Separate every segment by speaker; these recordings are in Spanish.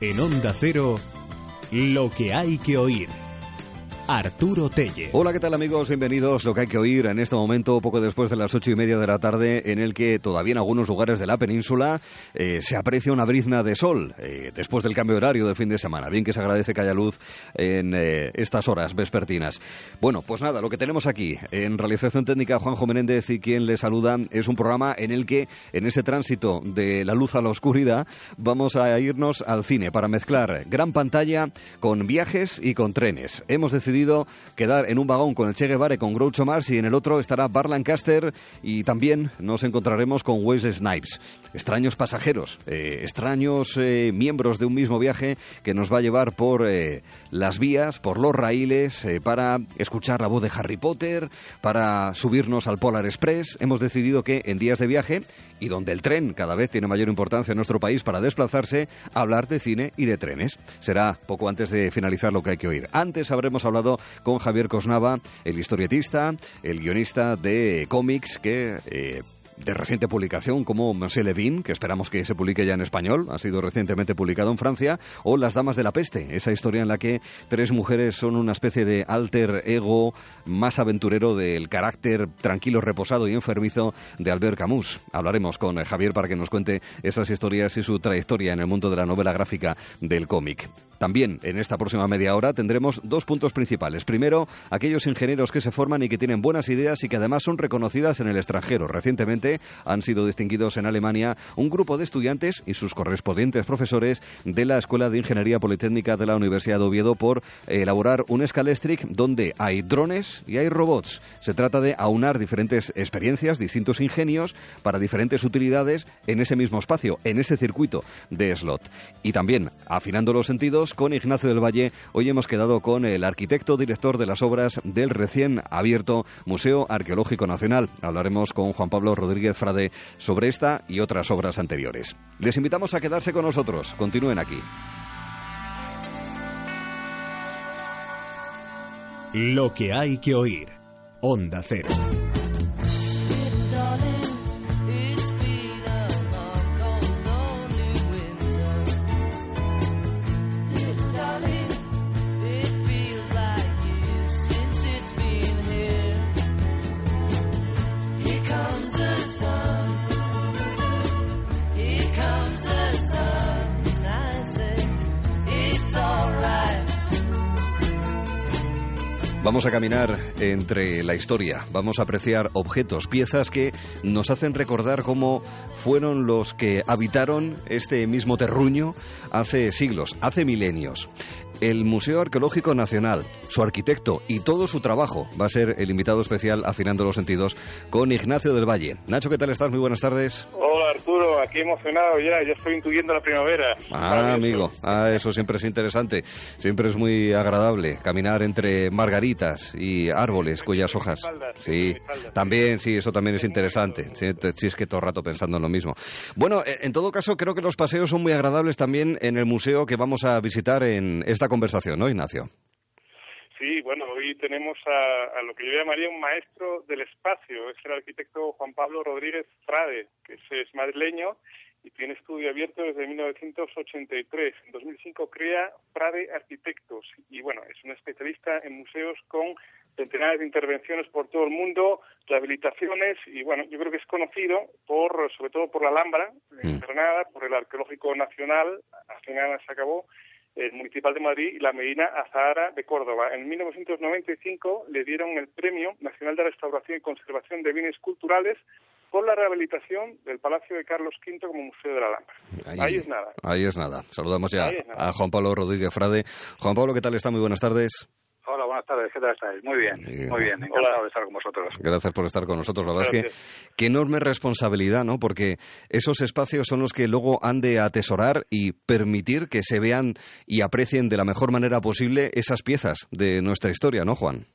Speaker 1: En Onda Cero, lo que hay que oír. Arturo Telle.
Speaker 2: Hola, ¿qué tal amigos? Bienvenidos. Lo que hay que oír en este momento, poco después de las ocho y media de la tarde, en el que todavía en algunos lugares de la península eh, se aprecia una brizna de sol eh, después del cambio de horario del fin de semana. Bien que se agradece que haya luz en eh, estas horas vespertinas. Bueno, pues nada, lo que tenemos aquí en realización técnica Juanjo Menéndez y quien le saluda es un programa en el que en ese tránsito de la luz a la oscuridad vamos a irnos al cine para mezclar gran pantalla con viajes y con trenes. Hemos decidido quedar en un vagón con el Che Guevara y con Groucho Marx y en el otro estará Bar Lancaster y también nos encontraremos con Wesley Snipes. Extraños pasajeros, eh, extraños eh, miembros de un mismo viaje que nos va a llevar por eh, las vías, por los raíles, para escuchar la voz de Harry Potter, para subirnos al Polar Express. Hemos decidido que en días de viaje y donde el tren cada vez tiene mayor importancia en nuestro país para desplazarse, hablar de cine y de trenes. Será poco antes de finalizar lo que hay que oír. Antes habremos hablado con Javier Cosnava, el historietista, el guionista de cómics que... Eh, de reciente publicación como Monsieur Levin, que esperamos que se publique ya en español, ha sido recientemente publicado en Francia, o Las Damas de la Peste, esa historia en la que tres mujeres son una especie de alter ego más aventurero del carácter tranquilo, reposado y enfermizo de Albert Camus. Hablaremos con Javier para que nos cuente esas historias y su trayectoria en el mundo de la novela gráfica del cómic. También en esta próxima media hora tendremos dos puntos principales. Primero, aquellos ingenieros que se forman y que tienen buenas ideas y que además son reconocidas en el extranjero. Recientemente han sido distinguidos en Alemania un grupo de estudiantes y sus correspondientes profesores de la Escuela de Ingeniería Politécnica de la Universidad de Oviedo por elaborar un Scalestric donde hay drones y hay robots. Se trata de aunar diferentes experiencias, distintos ingenios para diferentes utilidades en ese mismo espacio, en ese circuito de slot. Y también, afinando los sentidos, con Ignacio del Valle. Hoy hemos quedado con el arquitecto director de las obras del recién abierto Museo Arqueológico Nacional. Hablaremos con Juan Pablo Rodríguez Frade sobre esta y otras obras anteriores. Les invitamos a quedarse con nosotros. Continúen aquí.
Speaker 1: Lo que hay que oír. Onda Cero.
Speaker 2: Vamos a caminar entre la historia, vamos a apreciar objetos, piezas que nos hacen recordar cómo fueron los que habitaron este mismo terruño hace siglos, hace milenios el Museo Arqueológico Nacional, su arquitecto y todo su trabajo va a ser el invitado especial afinando los sentidos con Ignacio del Valle. Nacho, ¿qué tal estás? Muy buenas tardes.
Speaker 3: Hola Arturo, aquí emocionado ya, ya estoy intuyendo la primavera.
Speaker 2: Ah, amigo, ah, eso siempre es interesante, siempre es muy agradable caminar entre margaritas y árboles cuyas hojas... Sí, también, sí, eso también es interesante. Sí, es que todo el rato pensando en lo mismo. Bueno, eh, en todo caso, creo que los paseos son muy agradables también en el museo que vamos a visitar en esta conversación, ¿no, Ignacio?
Speaker 3: Sí, bueno, hoy tenemos a, lo que yo llamaría un maestro del espacio. Es el arquitecto Juan Pablo Rodríguez Frade, que es, madrileño y tiene estudio abierto desde 1983. En 2005 crea Frade Arquitectos y, bueno, es un especialista en museos con centenares de intervenciones por todo el mundo, rehabilitaciones y, bueno, yo creo que es conocido por, sobre todo por la Alhambra, en mm. Granada, por el Arqueológico Nacional, al final se acabó, el Municipal de Madrid y la Medina Azahara de Córdoba. En 1995 le dieron el Premio Nacional de Restauración y Conservación de Bienes Culturales por la rehabilitación del Palacio de Carlos V como Museo de la Alhambra. Ahí, es nada.
Speaker 2: Ahí es nada. Saludamos ya a Juan Pablo Rodríguez Frade. Juan Pablo, ¿qué tal está? Muy buenas tardes.
Speaker 4: Hola, buenas tardes, ¿qué tal estáis? Muy bien, muy bien, encantado de estar con vosotros.
Speaker 2: Gracias por estar con nosotros, la verdad es que qué enorme responsabilidad, ¿no? Porque esos espacios son los que luego han de atesorar y permitir que se vean y aprecien de la mejor manera posible esas piezas de nuestra historia, ¿no, Juan?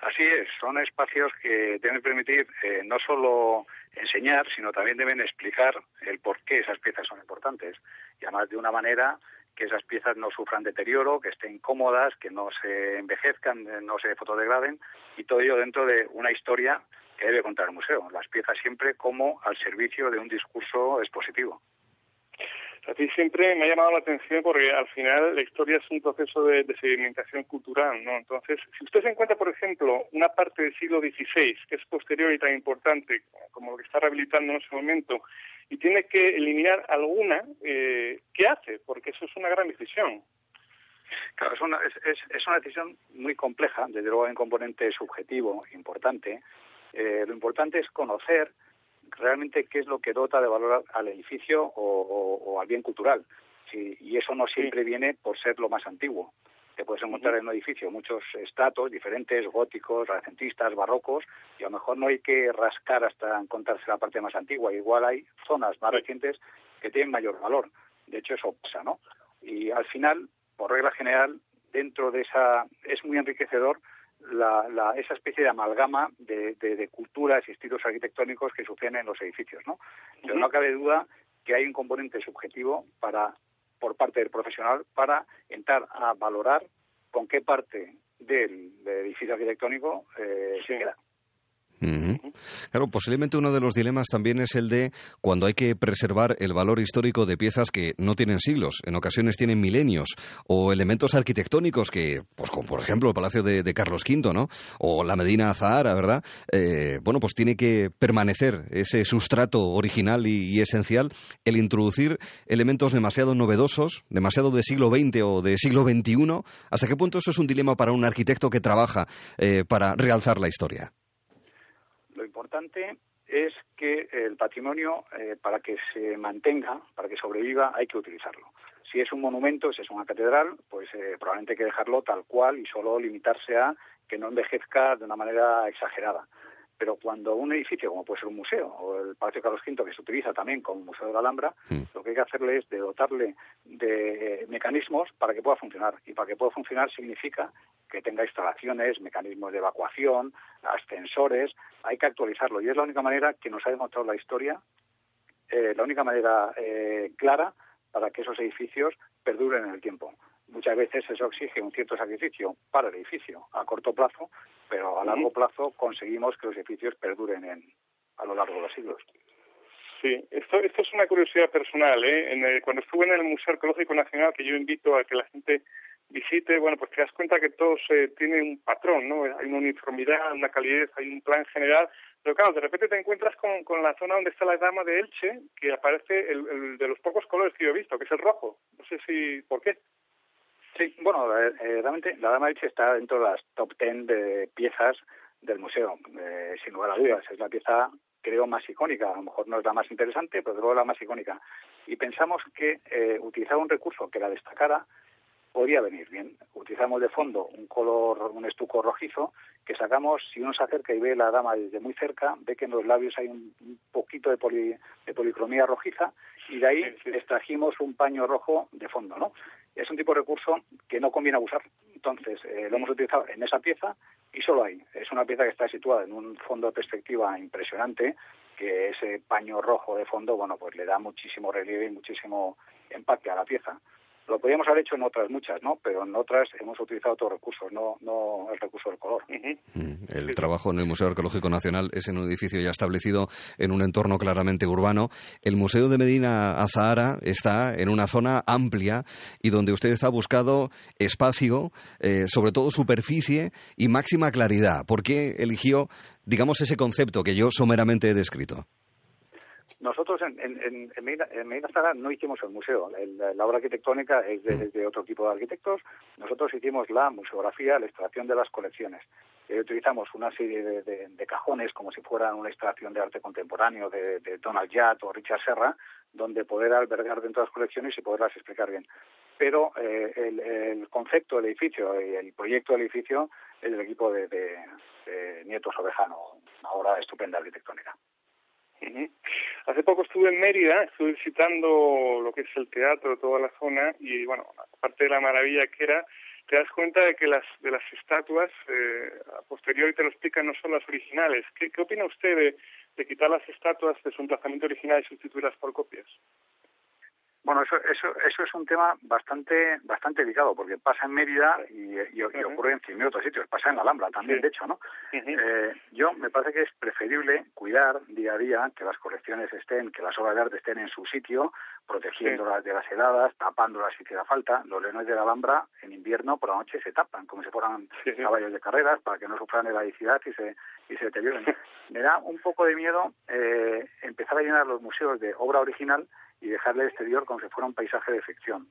Speaker 4: Así es, son espacios que deben permitir eh, no solo enseñar, sino también deben explicar el por qué esas piezas son importantes. Y además de una manera que esas piezas no sufran deterioro, que estén cómodas, que no se envejezcan, no se fotodegraden y todo ello dentro de una historia que debe contar el museo. Las piezas siempre como al servicio de un discurso expositivo.
Speaker 3: A ti siempre me ha llamado la atención porque al final la historia es un proceso de, sedimentación cultural, ¿no? Entonces, si usted se encuentra, por ejemplo, una parte del siglo XVI que es posterior y tan importante como lo que está rehabilitando en ese momento y tiene que eliminar alguna, eh, ¿qué hace? Porque eso es una gran decisión.
Speaker 4: Claro, es una, es, es una decisión muy compleja, desde luego hay un componente subjetivo importante. Eh, lo importante es conocer realmente qué es lo que dota de valor al edificio o, al bien cultural. y eso no siempre viene por ser lo más antiguo. Te puedes encontrar en un edificio muchos estratos diferentes, góticos, recentistas, barrocos, y a lo mejor no hay que rascar hasta encontrarse la parte más antigua. Igual hay zonas más recientes que tienen mayor valor. De hecho, eso pasa, ¿no? Y al final, por regla general, dentro de esa es muy enriquecedor la, esa especie de amalgama de, culturas y estilos arquitectónicos que suceden en los edificios, ¿no? Pero no cabe duda que hay un componente subjetivo para por parte del profesional para entrar a valorar con qué parte del, edificio arquitectónico eh, se queda.
Speaker 2: Claro, posiblemente uno de los dilemas también es el de cuando hay que preservar el valor histórico de piezas que no tienen siglos, en ocasiones tienen milenios, o elementos arquitectónicos que, pues como por ejemplo el Palacio de, Carlos V, ¿no? O la Medina Zahara, ¿verdad? Eh, bueno, pues tiene que permanecer ese sustrato original y, esencial, el introducir elementos demasiado novedosos, demasiado de siglo XX o de siglo XXI. ¿Hasta qué punto eso es un dilema para un arquitecto que trabaja eh, para realzar la historia?
Speaker 4: Importante es que el patrimonio, eh, para que se mantenga, para que sobreviva, hay que utilizarlo. Si es un monumento, si es una catedral, pues eh, probablemente hay que dejarlo tal cual y solo limitarse a que no envejezca de una manera exagerada. Pero cuando un edificio, como puede ser un museo, o el Palacio Carlos V, que se utiliza también como Museo de la Alhambra, lo que hay que hacerle es de dotarle de mecanismos para que pueda funcionar. Y para que pueda funcionar significa que tenga instalaciones, mecanismos de evacuación, ascensores, hay que actualizarlo. Y es la única manera que nos ha demostrado la historia, eh, la única manera eh, clara para que esos edificios perduren en el tiempo. Muchas veces eso exige un cierto sacrificio para el edificio a corto plazo, pero a largo plazo conseguimos que los edificios perduren en, a lo largo de los siglos.
Speaker 3: Sí, esto, esto es una curiosidad personal. ¿eh? cuando estuve en el Museo Arqueológico Nacional, que yo invito a que la gente visite, bueno, pues te das cuenta que todo se tiene un patrón, ¿no? Hay una uniformidad, una calidez, hay un plan general. Pero claro, de repente te encuentras con, con la zona donde está la dama de Elche, que aparece el, de los pocos colores que yo he visto, que es el rojo. No sé si, ¿por qué?
Speaker 4: Sí, bueno, eh, eh, realmente la Dama de Elche está dentro de las top ten de piezas del museo, eh, sin lugar a dudas. Es la pieza, creo, más icónica. A lo mejor no es la más interesante, pero luego la más icónica. Y pensamos que utilizar un recurso que la destacara podría venir bien. Utilizamos de fondo un color, un estuco rojizo, que sacamos, si uno se acerca y ve la dama desde muy cerca, ve que en los labios hay un, poquito de, de policromía rojiza, y de ahí extrajimos un paño rojo de fondo, ¿no? Es un tipo de recurso que no conviene abusar. Entonces, eh, lo hemos utilizado en esa pieza y solo ahí. Es una pieza que está situada en un fondo de perspectiva impresionante, que ese paño rojo de fondo, bueno, pues le da muchísimo relieve y muchísimo empaque a la pieza. Lo podríamos haber hecho en otras muchas, ¿no? Pero en otras hemos utilizado otros recursos, no, no el recurso del color.
Speaker 2: Mm, el trabajo en el Museo Arqueológico Nacional es en un edificio ya establecido en un entorno claramente urbano. El Museo de Medina Azahara está en una zona amplia y donde usted ha buscado espacio, eh, sobre todo superficie y máxima claridad. ¿Por qué eligió, digamos, ese concepto que yo someramente he descrito?
Speaker 4: Nosotros en, en, en, Medina, Zara no hicimos el museo. la obra arquitectónica es mm. de, otro tipo de arquitectos. Nosotros hicimos la museografía, la instalación de las colecciones. Eh, utilizamos una serie de, cajones como si fueran una instalación de arte contemporáneo de, Donald Judd o Richard Serra, donde poder albergar dentro de las colecciones y poderlas explicar bien. Pero eh, el, concepto del edificio y el proyecto del edificio es del equipo de, de Nieto Sobejano, una obra estupenda arquitectónica.
Speaker 3: Hace poco estuve en Mérida, estuve visitando lo que es el teatro, toda la zona, y bueno, aparte de la maravilla que era, te das cuenta de que las de las estatuas eh, a posteriori te lo explican no son las originales. ¿Qué, qué opina usted de, quitar las estatuas de su emplazamiento original y sustituirlas por copias?
Speaker 4: Bueno, eso, eso, eso es un tema bastante bastante delicado, porque pasa en Mérida y, y, ocurre en cien otros sitios, pasa en la Alhambra también, de hecho, ¿no? eh, yo me parece que es preferible cuidar día a día que las colecciones estén, que las obras de arte estén en su sitio, protegiéndolas de las heladas, tapándolas si hiciera falta. Los leones de la Alhambra en invierno por la noche se tapan, como si fueran caballos de carreras, para que no sufran heladicidad y se, y se deterioren. me da un poco de miedo eh, empezar a llenar los museos de obra original y dejarle el exterior como si fuera un paisaje de ficción.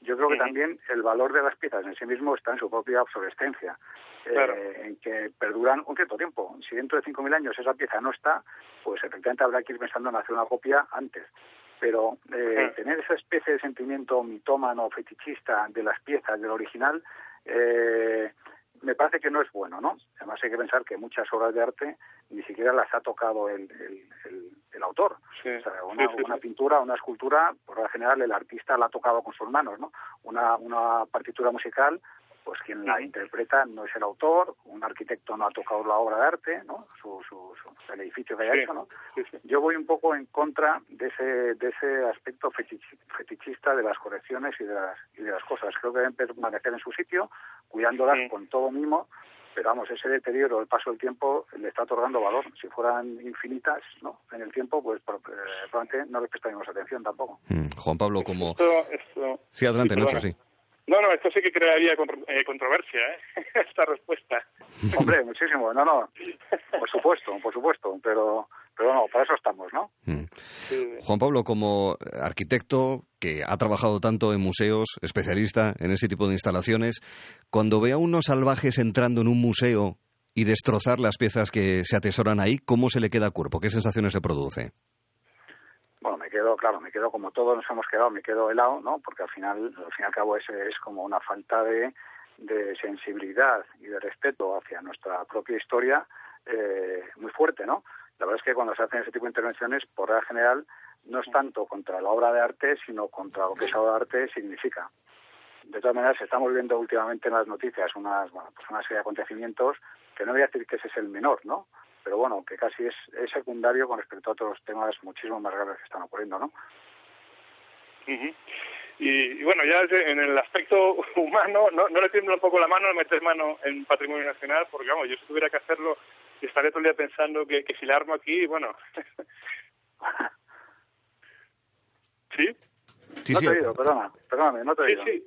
Speaker 4: Yo creo que también el valor de las piezas en sí mismo está en su propia obsolescencia, eh, en que perduran un cierto tiempo. Si dentro de 5.000 años esa pieza no está, pues efectivamente habrá que ir pensando en hacer una copia antes. Pero eh, tener esa especie de sentimiento mitómano, fetichista de las piezas, del original, eh, me parece que no es bueno, ¿no? Además hay que pensar que muchas obras de arte ni siquiera las ha tocado el, el, autor. o sea, una, una, pintura, una escultura, por lo general el artista la ha tocado con sus manos, ¿no? Una, una partitura musical pues quien la interpreta no es el autor, un arquitecto no ha tocado la obra de arte, ¿no? Su, su, el edificio que haya hecho, ¿no? Yo voy un poco en contra de ese, de ese aspecto fetichista de las colecciones y de las, y de las cosas. Creo que deben permanecer en su sitio, cuidándolas con todo mimo, pero vamos, ese deterioro, el paso del tiempo, le está otorgando valor. Si fueran infinitas, ¿no? En el tiempo, pues eh, probablemente no le prestaríamos atención tampoco.
Speaker 2: Mm, Juan Pablo, como... Sí, adelante, Nacho, sí.
Speaker 3: No, no, esto sí que crearía eh, controversia, ¿eh? esta respuesta.
Speaker 4: Hombre, muchísimo, no, no, por supuesto, por supuesto, pero, pero no, para eso estamos, ¿no? Mm.
Speaker 2: Juan Pablo, como arquitecto que ha trabajado tanto en museos, especialista en ese tipo de instalaciones, cuando ve a unos salvajes entrando en un museo y destrozar las piezas que se atesoran ahí, ¿cómo se le queda cuerpo? ¿Qué sensaciones se produce?
Speaker 4: Quedo, claro, me quedo como todos nos hemos quedado, me quedo helado, ¿no? Porque al final, al fin y al cabo, ese es como una falta de, sensibilidad y de respeto hacia nuestra propia historia eh, muy fuerte, ¿no? La verdad es que cuando se hacen ese tipo de intervenciones, por regla general, no es tanto contra la obra de arte, sino contra lo que esa obra de arte significa. De todas maneras, estamos viendo últimamente en las noticias unas, bueno, pues una serie de acontecimientos que no voy a decir que ese es el menor, ¿no? Pero bueno, que casi es, secundario con respecto a otros temas muchísimo más graves que están ocurriendo, ¿no?
Speaker 3: y, bueno, ya en el aspecto humano, no, no le tiembla un poco la mano al meter mano en patrimonio nacional, porque vamos, yo si tuviera que hacerlo, estaría todo el día pensando que, que si le armo aquí, bueno. ¿Sí?
Speaker 4: Sí, no te he oído, perdona, perdóname, no te he oído.
Speaker 3: Sí,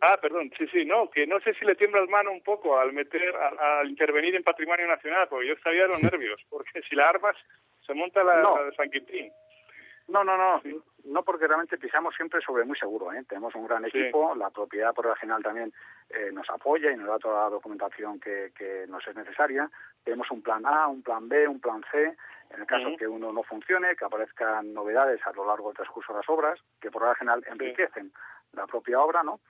Speaker 3: Ah, perdón, sí, sí, no, que no sé si le tiembla las mano un poco al meter, al, intervenir en patrimonio nacional, porque yo estaría de los nervios, porque si la armas se monta la, de San Quintín.
Speaker 4: No, no, no, no porque realmente pisamos siempre sobre muy seguro, ¿eh? Tenemos un gran equipo, la propiedad por general también eh, nos apoya y nos da toda la documentación que, que nos es necesaria. Tenemos un plan A, un plan B, un plan C, en el caso que uno no funcione, que aparezcan novedades a lo largo del transcurso de las obras, que por lo general enriquecen la propia obra, ¿no?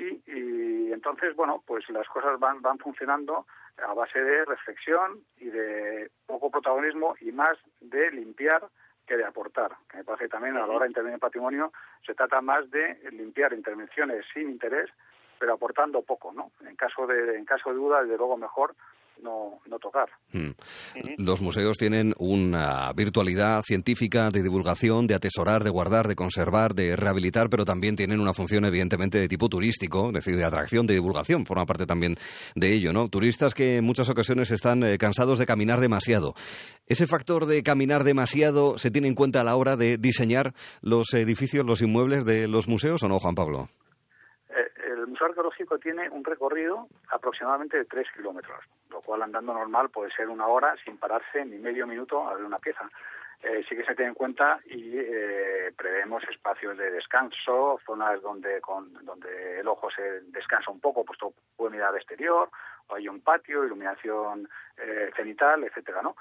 Speaker 4: Y, entonces, bueno, pues las cosas van, van funcionando a base de reflexión y de poco protagonismo y más de limpiar que de aportar. Que me parece que también a la hora de intervenir en patrimonio se trata más de limpiar intervenciones sin interés, pero aportando poco, ¿no? En caso de, en caso de duda, desde luego mejor no, no tocar. Hmm.
Speaker 2: Los museos tienen una virtualidad científica de divulgación, de atesorar, de guardar, de conservar, de rehabilitar, pero también tienen una función evidentemente de tipo turístico, es decir, de atracción, de divulgación, forma parte también de ello, ¿no? Turistas que en muchas ocasiones están eh, cansados de caminar demasiado. ¿Ese factor de caminar demasiado se tiene en cuenta a la hora de diseñar los edificios, los inmuebles de los museos o no, Juan Pablo?
Speaker 4: Museo Arqueológico tiene un recorrido aproximadamente de tres kilómetros, lo cual andando normal puede ser una hora sin pararse ni medio minuto a ver una pieza. Eh, sí que se tiene en cuenta y eh, prevemos espacios de descanso, zonas donde con, donde el ojo se descansa un poco, pues puede mirar al exterior, o hay un patio, iluminación eh, cenital, etcétera, ¿no?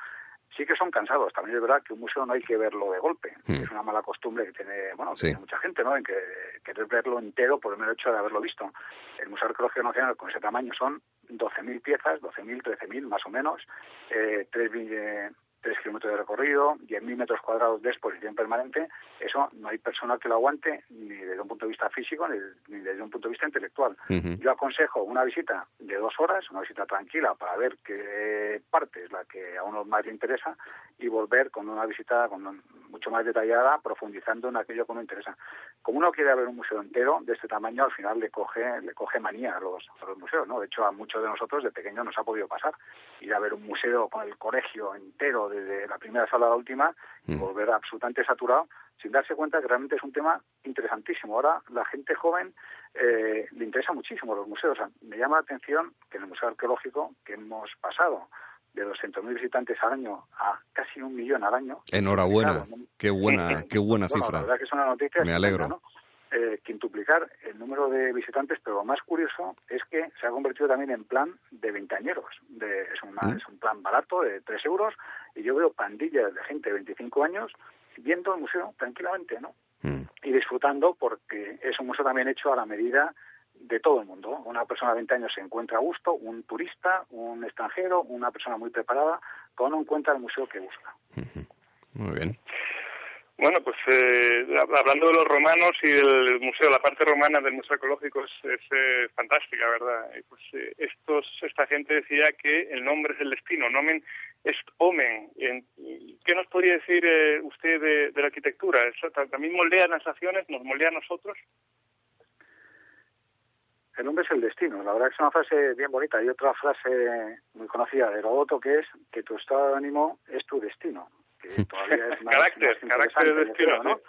Speaker 4: Sí que son cansados. También es verdad que un museo no hay que verlo de golpe. Hmm. Es una mala costumbre que tiene, bueno, mucha gente, ¿no? En que querer verlo entero por el mero hecho de haberlo visto. El Museo Arqueológico Nacional con ese tamaño son 12.000 piezas, 12.000, 13.000 más o menos, eh, eh, 3 kilómetros de recorrido, 10.000 metros cuadrados de exposición permanente, eso no hay persona que lo aguante ni desde un punto de vista físico ni, desde un punto de vista intelectual. Yo aconsejo una visita de dos horas, una visita tranquila para ver qué parte es la que a uno más le interesa y volver con una visita con mucho más detallada, profundizando en aquello que uno interesa. como uno quiere ver un museo entero de este tamaño, al final le coge, le coge manía a los, a los museos, ¿no? De hecho, a muchos de nosotros de pequeño nos ha podido pasar ir a ver un museo con el colegio entero desde la primera sala a la última y
Speaker 2: Mm.
Speaker 4: volver absolutamente saturado sin darse cuenta que realmente es un tema interesantísimo. Ahora la gente joven eh, le interesa muchísimo los museos. O sea, me llama la atención que en el Museo Arqueológico que hemos pasado de 200.000 visitantes al año a casi un millón al año.
Speaker 2: Enhorabuena.
Speaker 4: Claro, ¿no?
Speaker 2: Qué buena, qué buena
Speaker 4: Bueno,
Speaker 2: cifra.
Speaker 4: La verdad que es una noticia.
Speaker 2: Me alegro.
Speaker 4: ¿no? Eh, quintuplicar el número de visitantes, pero lo más curioso es que se ha convertido también en plan de veinteañeros. De, es, una-
Speaker 2: ¿Mm?
Speaker 4: es un plan barato de 3 euros y yo veo pandillas de gente de 25 años viendo el museo tranquilamente, ¿no?
Speaker 2: Mm.
Speaker 4: Y disfrutando porque es un museo también hecho a la medida de todo el mundo. Una persona de 20 años se encuentra a gusto, un turista, un extranjero, una persona muy preparada, cada uno encuentra el museo que busca.
Speaker 2: Muy bien.
Speaker 3: Bueno, pues eh, hablando de los romanos y del museo, la parte romana del Museo Arqueológico es, es, eh, fantástica, ¿verdad? Y pues eh, estos, esta gente decía que el nombre es el destino, nomen est omen. En- ¿Qué nos podría decir eh, usted de, la arquitectura? ¿Eso ta- ¿También moldea las naciones? ¿Nos moldea a nosotros?
Speaker 4: El hombre es el destino. La verdad que es una frase bien bonita. Hay otra frase muy conocida de Herodoto que es que tu estado de ánimo es tu destino. Que todavía es más,
Speaker 3: Carácter,
Speaker 4: más
Speaker 3: carácter de destino,
Speaker 4: creo, ¿no?
Speaker 3: sí.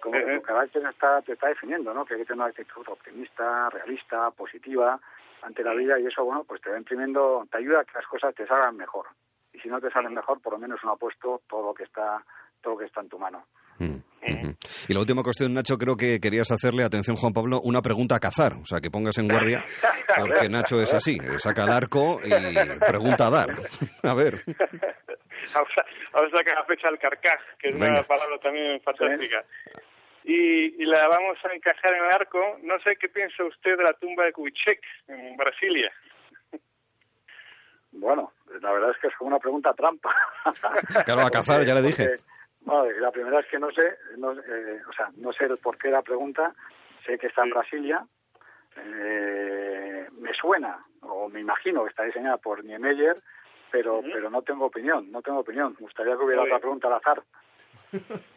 Speaker 4: Como que tu carácter está, te está definiendo, ¿no? Que hay que tener una actitud optimista, realista, positiva ante la vida y eso, bueno, pues te va imprimiendo, te ayuda a que las cosas te salgan mejor. Y si no te salen mejor, por lo menos uno ha puesto todo lo que está, todo lo que está en tu mano.
Speaker 2: Mm, ujú. Y la última cuestión, Nacho, creo que querías hacerle, atención Juan Pablo, una pregunta a cazar. O sea, que pongas en guardia, porque Nacho es así. Saca el arco y pregunta a dar. A ver.
Speaker 3: Vamos a, vamos a sacar la fecha al carcaj, que es una
Speaker 2: Venga.
Speaker 3: palabra también fantástica. Y, y la vamos a encajar en el arco. No sé qué piensa usted de la tumba de Kubitschek en Brasilia.
Speaker 4: Bueno, la verdad es que es como una pregunta trampa.
Speaker 2: Claro, a cazar, ya le dije.
Speaker 4: Porque, bueno, la primera es que no sé, no, eh, o sea, no sé el por qué la pregunta. Sé que está en. Brasilia. Eh, me suena, o me imagino que está diseñada por Niemeyer, pero, pero no tengo opinión, no tengo opinión. Me gustaría que hubiera otra pregunta al azar.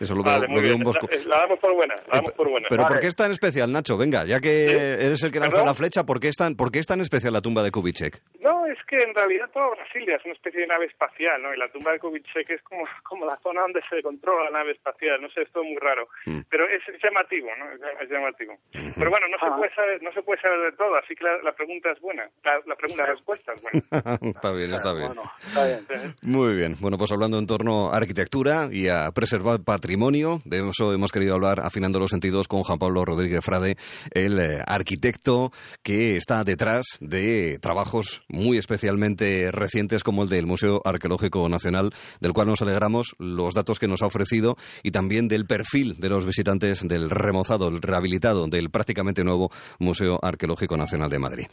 Speaker 2: Eso lo
Speaker 3: Vale,
Speaker 2: veo,
Speaker 3: muy
Speaker 2: lo veo
Speaker 3: bien.
Speaker 2: un bosco.
Speaker 3: La, la damos por buena, la damos por buena.
Speaker 2: Pero ¿por
Speaker 4: Vale.
Speaker 2: qué es tan especial, Nacho? Venga, ya que
Speaker 3: ¿Sí?
Speaker 2: eres el que lanza
Speaker 3: ¿Perdón?
Speaker 2: la flecha, ¿por qué, es tan, ¿por qué es tan especial la tumba de Kubitschek?
Speaker 3: No, es que en realidad toda Brasilia es una especie de nave espacial, ¿no? Y la tumba de Kubitschek es como, como la zona donde se controla la nave espacial, no sé, es todo muy raro.
Speaker 2: Mm.
Speaker 3: Pero es, es llamativo, ¿no? Es, llamativo. Pero bueno, no se
Speaker 4: Ah.
Speaker 3: puede saber, no se puede saber de todo, así que la, la pregunta es buena. La, la pregunta, la respuesta es buena.
Speaker 2: está bien, está bien.
Speaker 4: Bueno, está bien.
Speaker 2: Muy bien. Bueno, pues hablando en torno a arquitectura y a preservar patrimonio, de eso hemos querido hablar, afinando los sentidos, con Juan Pablo Rodríguez Frade, el eh, arquitecto que está detrás de trabajos muy especialmente recientes como el del Museo Arqueológico Nacional, del cual nos alegramos los datos que nos ha ofrecido y también del perfil de los visitantes del remozado, el rehabilitado del prácticamente nuevo Museo Arqueológico Nacional de Madrid.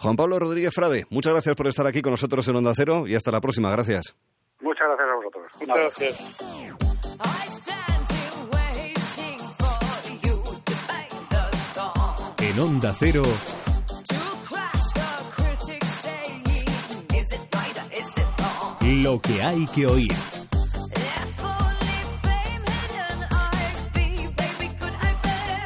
Speaker 2: Juan Pablo Rodríguez Frade, muchas gracias por estar aquí con nosotros en Onda Cero y hasta la próxima. Gracias.
Speaker 4: Muchas gracias a vosotros.
Speaker 3: Muchas gracias.
Speaker 5: Is it wrong?
Speaker 1: lo que hay que oír.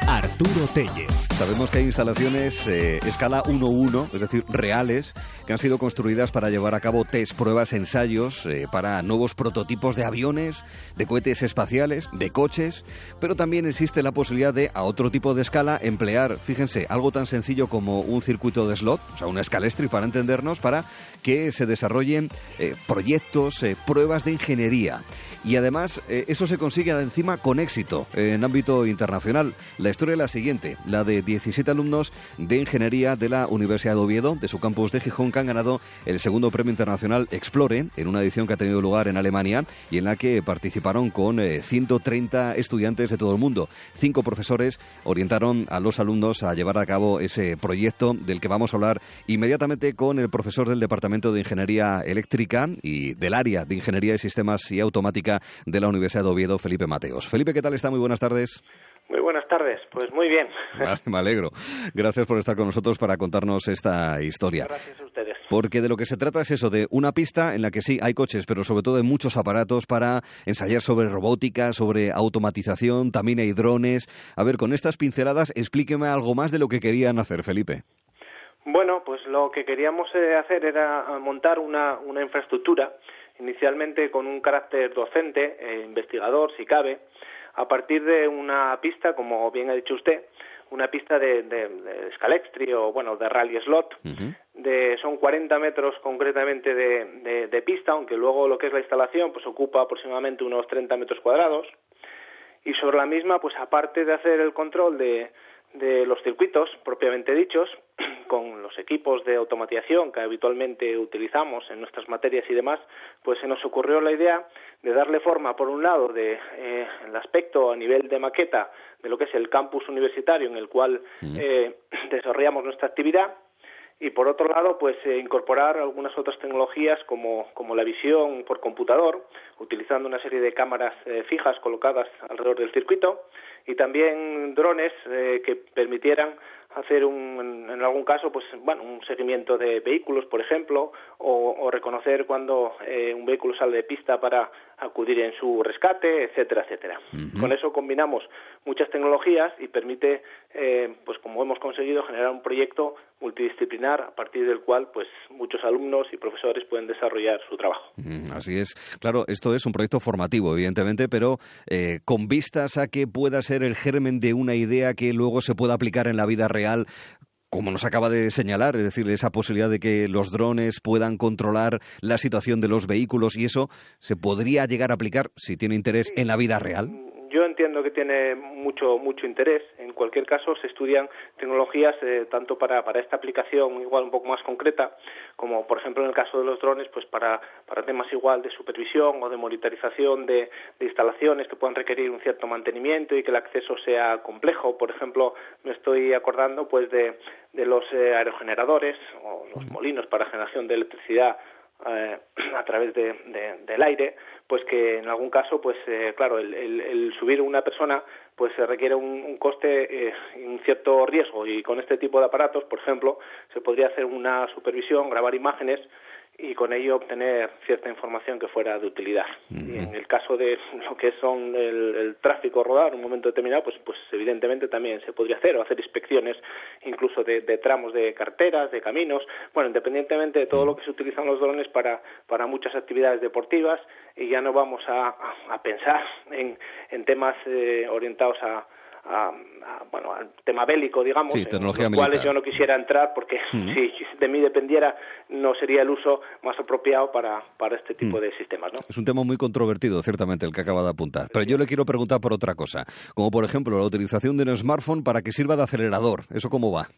Speaker 1: Arturo Tellez.
Speaker 2: Sabemos que hay instalaciones eh, escala 1-1, es decir, reales, que han sido construidas para llevar a cabo test, pruebas, ensayos eh, para nuevos prototipos de aviones, de cohetes espaciales, de coches, pero también existe la posibilidad de, a otro tipo de escala, emplear, fíjense, algo tan sencillo como un circuito de slot, o sea, una escalestri para entendernos, para que se desarrollen eh, proyectos, pruebas de ingeniería. Y además, eh, eso se consigue encima con éxito en ámbito internacional. La historia es la siguiente, la de 17 alumnos de ingeniería de la Universidad de Oviedo, de su campus de Gijón, que han ganado el segundo premio internacional Explore, en una edición que ha tenido lugar en Alemania y en la que participaron con eh, 130 estudiantes de todo el mundo. Cinco profesores orientaron a los alumnos a llevar a cabo ese proyecto del que vamos a hablar inmediatamente con el profesor del Departamento de Ingeniería Eléctrica y del área de Ingeniería de Sistemas y Automática de la Universidad de Oviedo, Felipe Mateos. Felipe, ¿qué tal está? Muy buenas tardes.
Speaker 6: Muy buenas tardes, pues muy bien.
Speaker 2: Vale, me alegro. Gracias por estar con nosotros para contarnos esta historia.
Speaker 6: Gracias a ustedes.
Speaker 2: Porque de lo que se trata es eso, de una pista en la que sí hay coches, pero sobre todo hay muchos aparatos para ensayar sobre robótica, sobre automatización, también hay drones. A ver, con estas pinceladas, explíqueme algo más de lo que querían hacer, Felipe.
Speaker 6: Bueno, pues lo que queríamos eh, hacer era montar una, una infraestructura, inicialmente con un carácter docente, eh, investigador, si cabe, a partir de una pista, como bien ha dicho usted, una pista de, de, de Scalextri o bueno de rally slot de son 40 metros concretamente de, de, de pista aunque luego lo que es la instalación pues ocupa aproximadamente unos 30 metros cuadrados. Y sobre la misma pues aparte de hacer el control de de los circuitos propiamente dichos, con los equipos de automatización que habitualmente utilizamos en nuestras materias y demás, pues se nos ocurrió la idea de darle forma, por un lado, de eh, el aspecto a nivel de maqueta de lo que es el campus universitario en el cual eh, desarrollamos nuestra actividad y por otro lado pues eh, incorporar algunas otras tecnologías como, como la visión por computador utilizando una serie de cámaras eh, fijas colocadas alrededor del circuito y también drones eh, que permitieran hacer un, en algún caso pues bueno un seguimiento de vehículos por ejemplo o, o reconocer cuando eh, un vehículo sale de pista para acudir en su rescate etcétera etcétera. Con eso combinamos muchas tecnologías y permite eh, pues como hemos conseguido generar un proyecto multidisciplinar a partir del cual pues muchos alumnos y profesores pueden desarrollar su trabajo.
Speaker 2: Mm, Así es. Claro, esto es un proyecto formativo, evidentemente, pero eh, con vistas a que pueda ser el germen de una idea que luego se pueda aplicar en la vida real como nos acaba de señalar, es decir, esa posibilidad de que los drones puedan controlar la situación de los vehículos y eso se podría llegar a aplicar, si tiene interés, en la vida real.
Speaker 6: Yo entiendo que tiene mucho mucho interés. En cualquier caso, se estudian tecnologías eh, tanto para, para esta aplicación igual un poco más concreta, como por ejemplo en el caso de los drones, pues para, para temas igual de supervisión o de monitorización de, de instalaciones que puedan requerir un cierto mantenimiento y que el acceso sea complejo. Por ejemplo, me estoy acordando pues de, de los eh, aerogeneradores o los molinos para generación de electricidad eh, a través de, de- del aire, pues que en algún caso, pues eh, claro, el, el- el subir una persona pues se requiere un, un coste eh, y un cierto riesgo. Y con este tipo de aparatos, por ejemplo, se podría hacer una supervisión, grabar imágenes y con ello obtener cierta información que fuera de utilidad. Y en el caso de lo que son el, el tráfico rodado en un momento determinado, pues, pues evidentemente también se podría hacer o hacer inspecciones incluso de, de tramos de carteras, de caminos, bueno, independientemente de todo lo que se utilizan los drones para, para muchas actividades deportivas y ya no vamos a, a, a pensar en, en temas eh, orientados a, a, a, bueno al tema bélico digamos
Speaker 2: Sí,
Speaker 6: en
Speaker 2: tecnología
Speaker 6: los cuales yo no quisiera entrar porque si de mí dependiera no sería el uso más apropiado para, para este tipo de sistemas ¿no?
Speaker 2: Es un tema muy controvertido, ciertamente, el que acaba de apuntar. Pero yo le quiero preguntar por otra cosa, como por ejemplo la utilización de un smartphone para que sirva de acelerador. ¿Eso cómo va?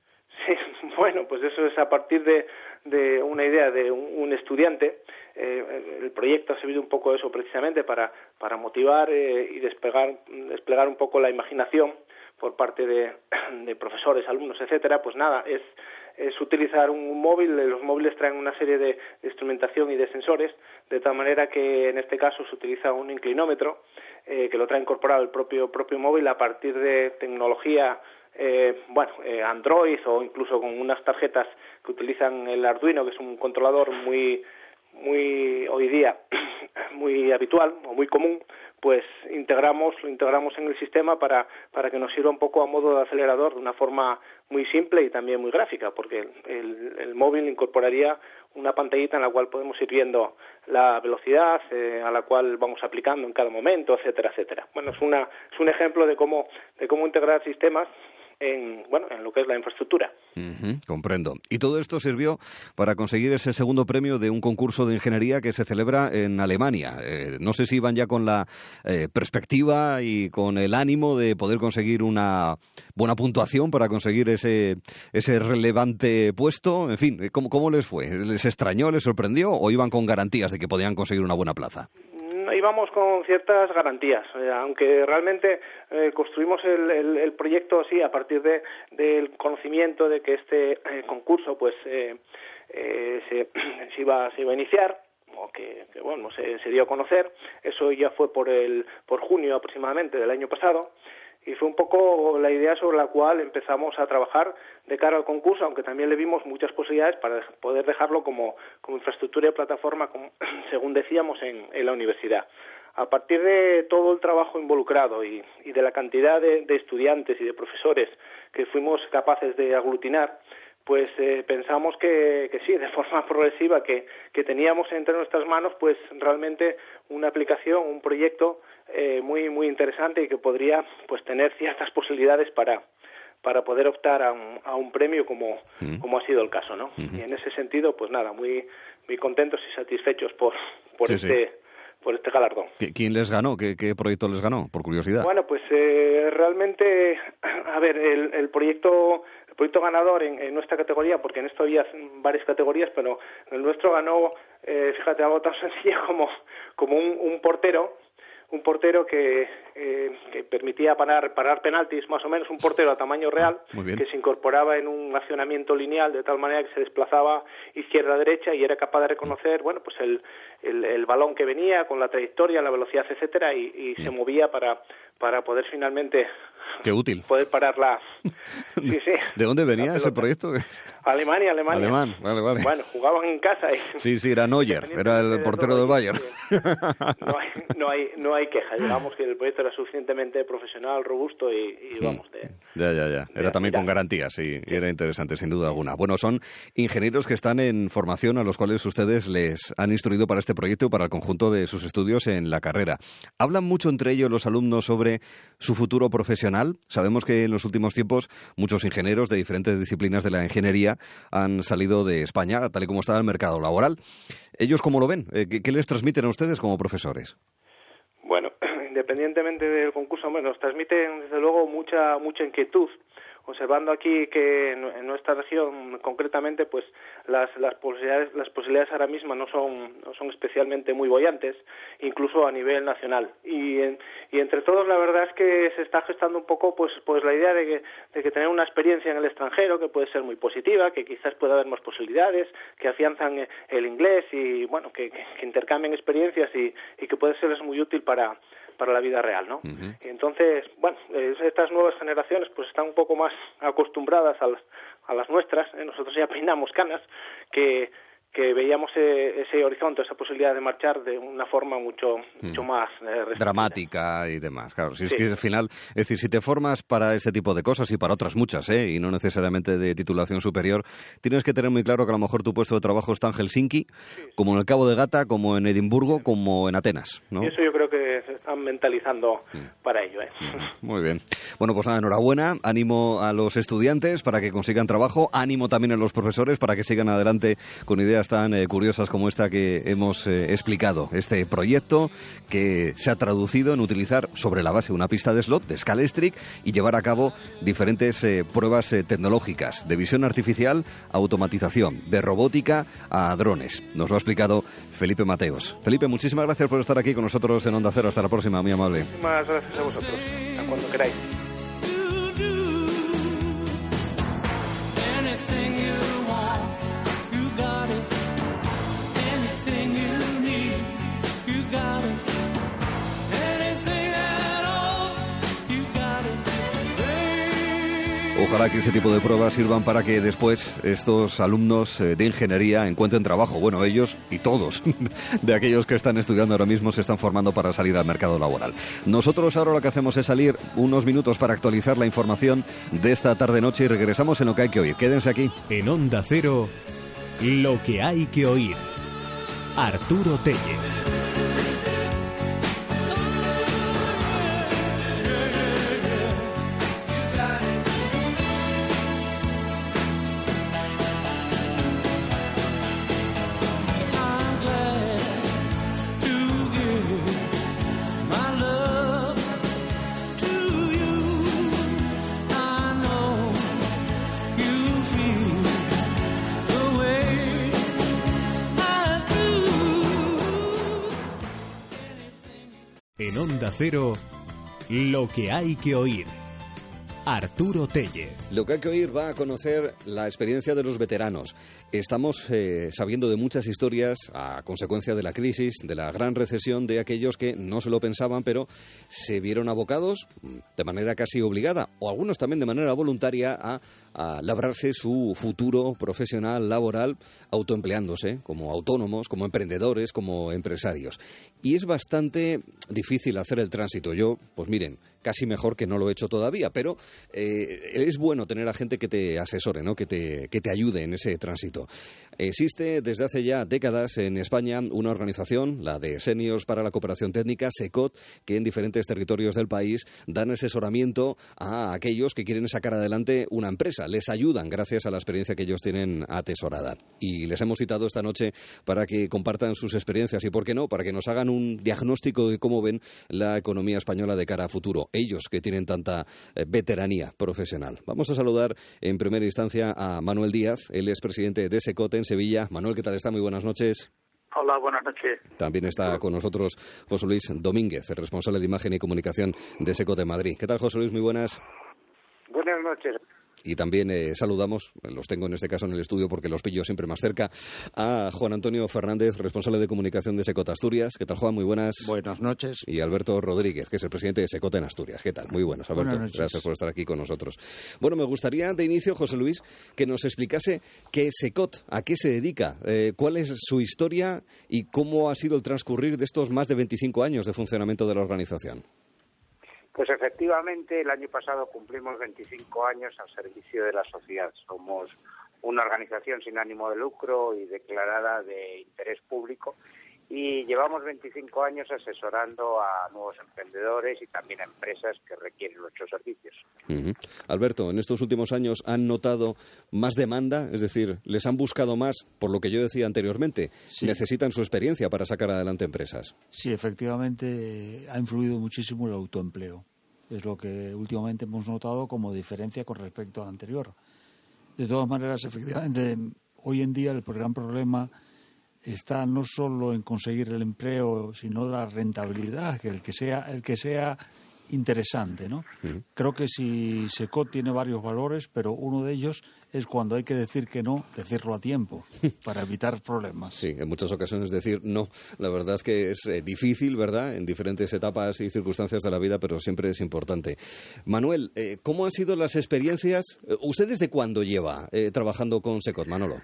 Speaker 6: Sí, bueno, pues eso es a partir de, de una idea de un, estudiante. Eh, el proyecto ha servido un poco eso precisamente para, para motivar eh, y desplegar, desplegar un poco la imaginación por parte de, de profesores, alumnos, etcétera. Pues nada, es, es utilizar un móvil. Los móviles traen una serie de, de instrumentación y de sensores, de tal manera que en este caso se utiliza un inclinómetro eh, que lo trae incorporado el propio propio móvil a partir de tecnología eh, bueno, eh, Android o incluso con unas tarjetas que utilizan el Arduino, que es un controlador muy, muy hoy día muy habitual o muy común, pues integramos, lo integramos en el sistema para, para que nos sirva un poco a modo de acelerador de una forma muy simple y también muy gráfica, porque el, el móvil incorporaría una pantallita en la cual podemos ir viendo la velocidad eh, a la cual vamos aplicando en cada momento, etcétera, etcétera. Bueno, es una es un ejemplo de cómo de cómo integrar sistemas en bueno en lo que es la infraestructura.
Speaker 2: Comprendo. Y todo esto sirvió para conseguir ese segundo premio de un concurso de ingeniería que se celebra en Alemania. Eh, no sé si iban ya con la eh, perspectiva y con el ánimo de poder conseguir una buena puntuación para conseguir ese, ese relevante puesto. En fin, ¿cómo, ¿cómo les fue? ¿Les extrañó, les sorprendió o iban con garantías de que podían conseguir una buena plaza?
Speaker 6: Íbamos con ciertas garantías, eh, aunque realmente eh, construimos el, el, el proyecto así a partir de, del conocimiento de que este eh, concurso pues eh, eh, se, se, iba, se iba a iniciar o que, que bueno se, se dio a conocer. Eso ya fue por el por junio aproximadamente del año pasado y fue un poco la idea sobre la cual empezamos a trabajar de cara al concurso, aunque también le vimos muchas posibilidades para poder dejarlo como, como infraestructura y plataforma, como, según decíamos, en, en la universidad. A partir de todo el trabajo involucrado y, y de la cantidad de, de estudiantes y de profesores que fuimos capaces de aglutinar, pues eh, pensamos que, que, sí, de forma progresiva, que, que, teníamos entre nuestras manos, pues realmente una aplicación, un proyecto eh, muy muy interesante y que podría pues tener ciertas posibilidades para para poder optar a un, a un premio como, como ha sido el caso, ¿no? Y en ese sentido, pues nada, muy muy contentos y satisfechos por por
Speaker 2: sí,
Speaker 6: este
Speaker 2: sí
Speaker 6: por este galardón.
Speaker 2: ¿Quién les ganó? ¿Qué, ¿Qué, proyecto les ganó? Por curiosidad.
Speaker 6: Bueno, pues eh, realmente, a ver, el, el proyecto el proyecto ganador en, en, nuestra categoría, porque en esto había varias categorías, pero el nuestro ganó, eh, fíjate, algo tan sencillo como, como un, un portero un portero que, eh, que permitía parar, parar penaltis, más o menos un portero a tamaño real, que se incorporaba en un accionamiento lineal de tal manera que se desplazaba izquierda-derecha y era capaz de reconocer, bueno, pues el, el, el balón que venía con la trayectoria, la velocidad, etcétera, y, y se movía para, para poder finalmente
Speaker 2: Qué útil.
Speaker 6: Poder pararla. Sí, sí.
Speaker 2: ¿De dónde venía ese proyecto?
Speaker 6: Alemania, Alemania.
Speaker 2: Alemán, vale, vale.
Speaker 6: Bueno, jugaban en casa. Y...
Speaker 2: Sí, sí, era Neuer, era el portero del Bayern.
Speaker 6: No hay, no hay, no hay queja. Digamos que el proyecto era suficientemente profesional, robusto y, y vamos de.
Speaker 2: Ya, ya, ya. Era también con garantías, sí, y era interesante, sin duda alguna. Bueno, son ingenieros que están en formación a los cuales ustedes les han instruido para este proyecto y para el conjunto de sus estudios en la carrera. ¿Hablan mucho entre ellos los alumnos sobre su futuro profesional? Sabemos que en los últimos tiempos muchos ingenieros de diferentes disciplinas de la ingeniería han salido de España, tal y como está el mercado laboral. ¿Ellos cómo lo ven? Eh, ¿Qué les transmiten a ustedes como profesores?
Speaker 6: Bueno, independientemente del concurso, nos transmiten desde luego mucha mucha inquietud observando aquí que en nuestra región concretamente pues las, las posibilidades las posibilidades ahora mismo no son no son especialmente muy bollantes incluso a nivel nacional. Y en, y entre todos la verdad es que se está gestando un poco pues pues la idea de que, de que tener una experiencia en el extranjero que puede ser muy positiva que quizás pueda haber más posibilidades que afianzan el inglés y bueno que, que, que intercambien experiencias y, y que puede serles muy útil para para la vida real, ¿no? Uh -huh. Entonces, bueno, estas nuevas generaciones pues están un poco más acostumbradas a las, a las nuestras, ¿eh? nosotros ya peinamos canas, que que veíamos ese, ese, horizonte, esa posibilidad de marchar de una forma mucho, mucho mm. más eh,
Speaker 2: dramática y demás. Claro, si sí. es que al final, es decir, si te formas para ese tipo de cosas y para otras muchas, ¿eh? y no necesariamente de titulación superior, tienes que tener muy claro que a lo mejor tu puesto de trabajo está en Helsinki, sí, como en el Cabo de Gata, como en Edimburgo, como en Atenas. ¿no?
Speaker 6: Y eso yo creo que se están mentalizando mm. para ello. ¿eh?
Speaker 2: Muy bien. Bueno, pues nada, enhorabuena. Ánimo a los estudiantes para que consigan trabajo. Ánimo también a los profesores para que sigan adelante con ideas tan eh, curiosas como esta que hemos eh, explicado. Este proyecto que se ha traducido en utilizar sobre la base una pista de slot de Scalestric y llevar a cabo diferentes eh, pruebas tecnológicas de visión artificial a automatización, de robótica a drones. Nos lo ha explicado Felipe Mateos. Felipe, muchísimas gracias por estar aquí con nosotros en Onda Cero. Hasta la próxima, muy amable.
Speaker 6: Muchísimas gracias a vosotros. A cuando queráis.
Speaker 2: Ojalá que ese tipo de pruebas sirvan para que después estos alumnos eh, de ingeniería encuentren trabajo. Bueno, ellos y todos de aquellos que están estudiando ahora mismo se están formando para salir al mercado laboral. Nosotros ahora lo que hacemos es salir unos minutos para actualizar la información de esta tarde-noche y regresamos en lo que hay que oír. Quédense aquí.
Speaker 1: En Onda Cero, lo que hay que oír. Arturo Tellez. Cero, lo que hay que oír. Arturo Tellez.
Speaker 2: Lo que hay que oír va a conocer la experiencia de los veteranos. Estamos eh, sabiendo de muchas historias a consecuencia de la crisis, de la gran recesión, de aquellos que no se lo pensaban, pero se vieron abocados mm, de manera casi obligada, o algunos también de manera voluntaria, a, a labrarse su futuro profesional, laboral, autoempleándose como autónomos, como emprendedores, como empresarios. Y es bastante difícil hacer el tránsito. Yo, pues miren, casi mejor que no lo he hecho todavía, pero eh, es bueno tener a gente que te asesore, ¿no? que, te, que te ayude en ese tránsito. Existe desde hace ya décadas en España una organización, la de Seniors para la Cooperación Técnica, SECOT, que en diferentes territorios del país dan asesoramiento a aquellos que quieren sacar adelante una empresa. Les ayudan gracias a la experiencia que ellos tienen atesorada. Y les hemos citado esta noche para que compartan sus experiencias y, ¿por qué no?, para que nos hagan un diagnóstico de cómo ven la economía española de cara a futuro. Ellos que tienen tanta eh, veteranía profesional. Vamos a saludar en primera instancia a Manuel Díaz. Él es presidente de SECOT en Sevilla. Manuel, ¿qué tal está? Muy buenas noches.
Speaker 7: Hola, buenas noches.
Speaker 2: También está con nosotros José Luis Domínguez, el responsable de imagen y comunicación de SECOT de Madrid. ¿Qué tal, José Luis? Muy buenas.
Speaker 7: Buenas noches.
Speaker 2: Y también eh, saludamos, los tengo en este caso en el estudio porque los pillo siempre más cerca, a Juan Antonio Fernández, responsable de comunicación de Secot Asturias. ¿Qué tal, Juan? Muy buenas.
Speaker 8: Buenas noches.
Speaker 2: Y Alberto Rodríguez, que es el presidente de Secot en Asturias. ¿Qué tal? Muy buenas, Alberto.
Speaker 8: Buenas noches.
Speaker 2: Gracias por estar aquí con nosotros. Bueno, me gustaría de inicio, José Luis, que nos explicase qué es Secot, a qué se dedica, eh, cuál es su historia y cómo ha sido el transcurrir de estos más de 25 años de funcionamiento de la organización.
Speaker 7: Pues efectivamente, el año pasado cumplimos 25 años al servicio de la sociedad. Somos una organización sin ánimo de lucro y declarada de interés público y llevamos 25 años asesorando a nuevos emprendedores y también a empresas que requieren nuestros servicios.
Speaker 2: Alberto, en estos últimos años han notado más demanda, es decir, les han buscado más, por lo que yo decía anteriormente,
Speaker 8: Sí.
Speaker 2: necesitan su experiencia para sacar adelante empresas.
Speaker 8: Sí, efectivamente ha influido muchísimo el autoempleo. Es lo que últimamente hemos notado como diferencia con respecto al anterior. De todas maneras, efectivamente, hoy en día el gran problema está no solo en conseguir el empleo, sino la rentabilidad, que el que sea, el que sea interesante, ¿no? Creo que si Secot tiene varios valores, pero uno de ellos es cuando hay que decir que no, decirlo a tiempo, para evitar problemas.
Speaker 2: Sí, en muchas ocasiones decir no. La verdad es que es eh, difícil, ¿verdad? En diferentes etapas y circunstancias de la vida, pero siempre es importante. Manuel, eh, ¿cómo han sido las experiencias? Eh, ¿Usted desde cuándo lleva eh, trabajando con Secot, Manolo?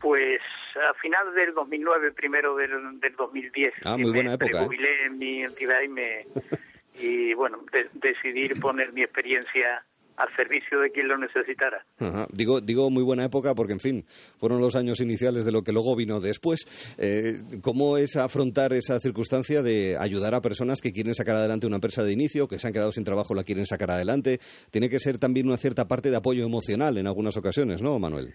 Speaker 7: Pues a final del 2009, primero del, del 2010.
Speaker 2: Ah, muy
Speaker 7: me
Speaker 2: buena época, ¿eh?
Speaker 7: prejubilé en mi entidad y, me, y bueno, de- decidí poner mi experiencia al servicio de quien lo necesitara.
Speaker 2: Ajá. Digo, digo muy buena época porque, en fin, fueron los años iniciales de lo que luego vino después. Eh, ¿Cómo es afrontar esa circunstancia de ayudar a personas que quieren sacar adelante una empresa de inicio, que se han quedado sin trabajo, la quieren sacar adelante? Tiene que ser también una cierta parte de apoyo emocional en algunas ocasiones, ¿no, Manuel?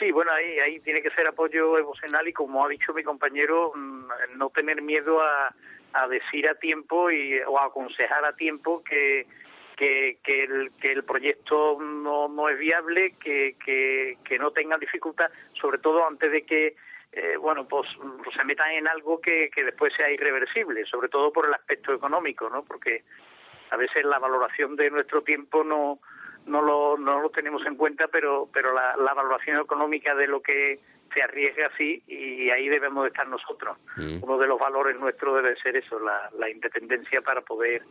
Speaker 7: Sí, bueno, ahí, ahí tiene que ser apoyo emocional y como ha dicho mi compañero, mm, no tener miedo a, a decir a tiempo y, o aconsejar a tiempo que, que, que, el, que el proyecto no, no es viable, que, que, que no tengan dificultad, sobre todo antes de que eh, bueno, pues mm, se metan en algo que, que después sea irreversible, sobre todo por el aspecto económico, ¿no? Porque a veces la valoración de nuestro tiempo no tenemos en cuenta, pero, pero la, la valoración económica de lo que se arriesga sí y ahí debemos de estar nosotros.
Speaker 2: Mm.
Speaker 7: Uno de los valores nuestros debe ser eso, la, la independencia para poder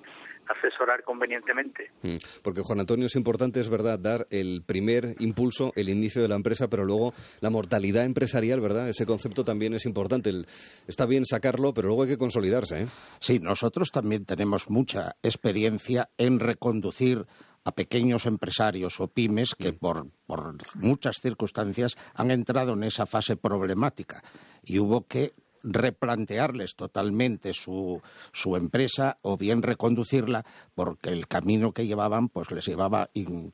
Speaker 7: asesorar convenientemente.
Speaker 2: Mm, Porque, Juan Antonio, es importante, es verdad, dar el primer impulso, el inicio de la empresa, pero luego la mortalidad empresarial, ¿verdad? Ese concepto también es importante. El- está bien sacarlo, pero luego hay que consolidarse, ¿eh?
Speaker 8: Sí, nosotros también tenemos mucha experiencia en reconducir a pequeños empresarios o pymes que por, por muchas circunstancias han entrado en esa fase problemática. Y hubo que replantearles totalmente su, su empresa o bien reconducirla porque el camino que llevaban pues les llevaba in-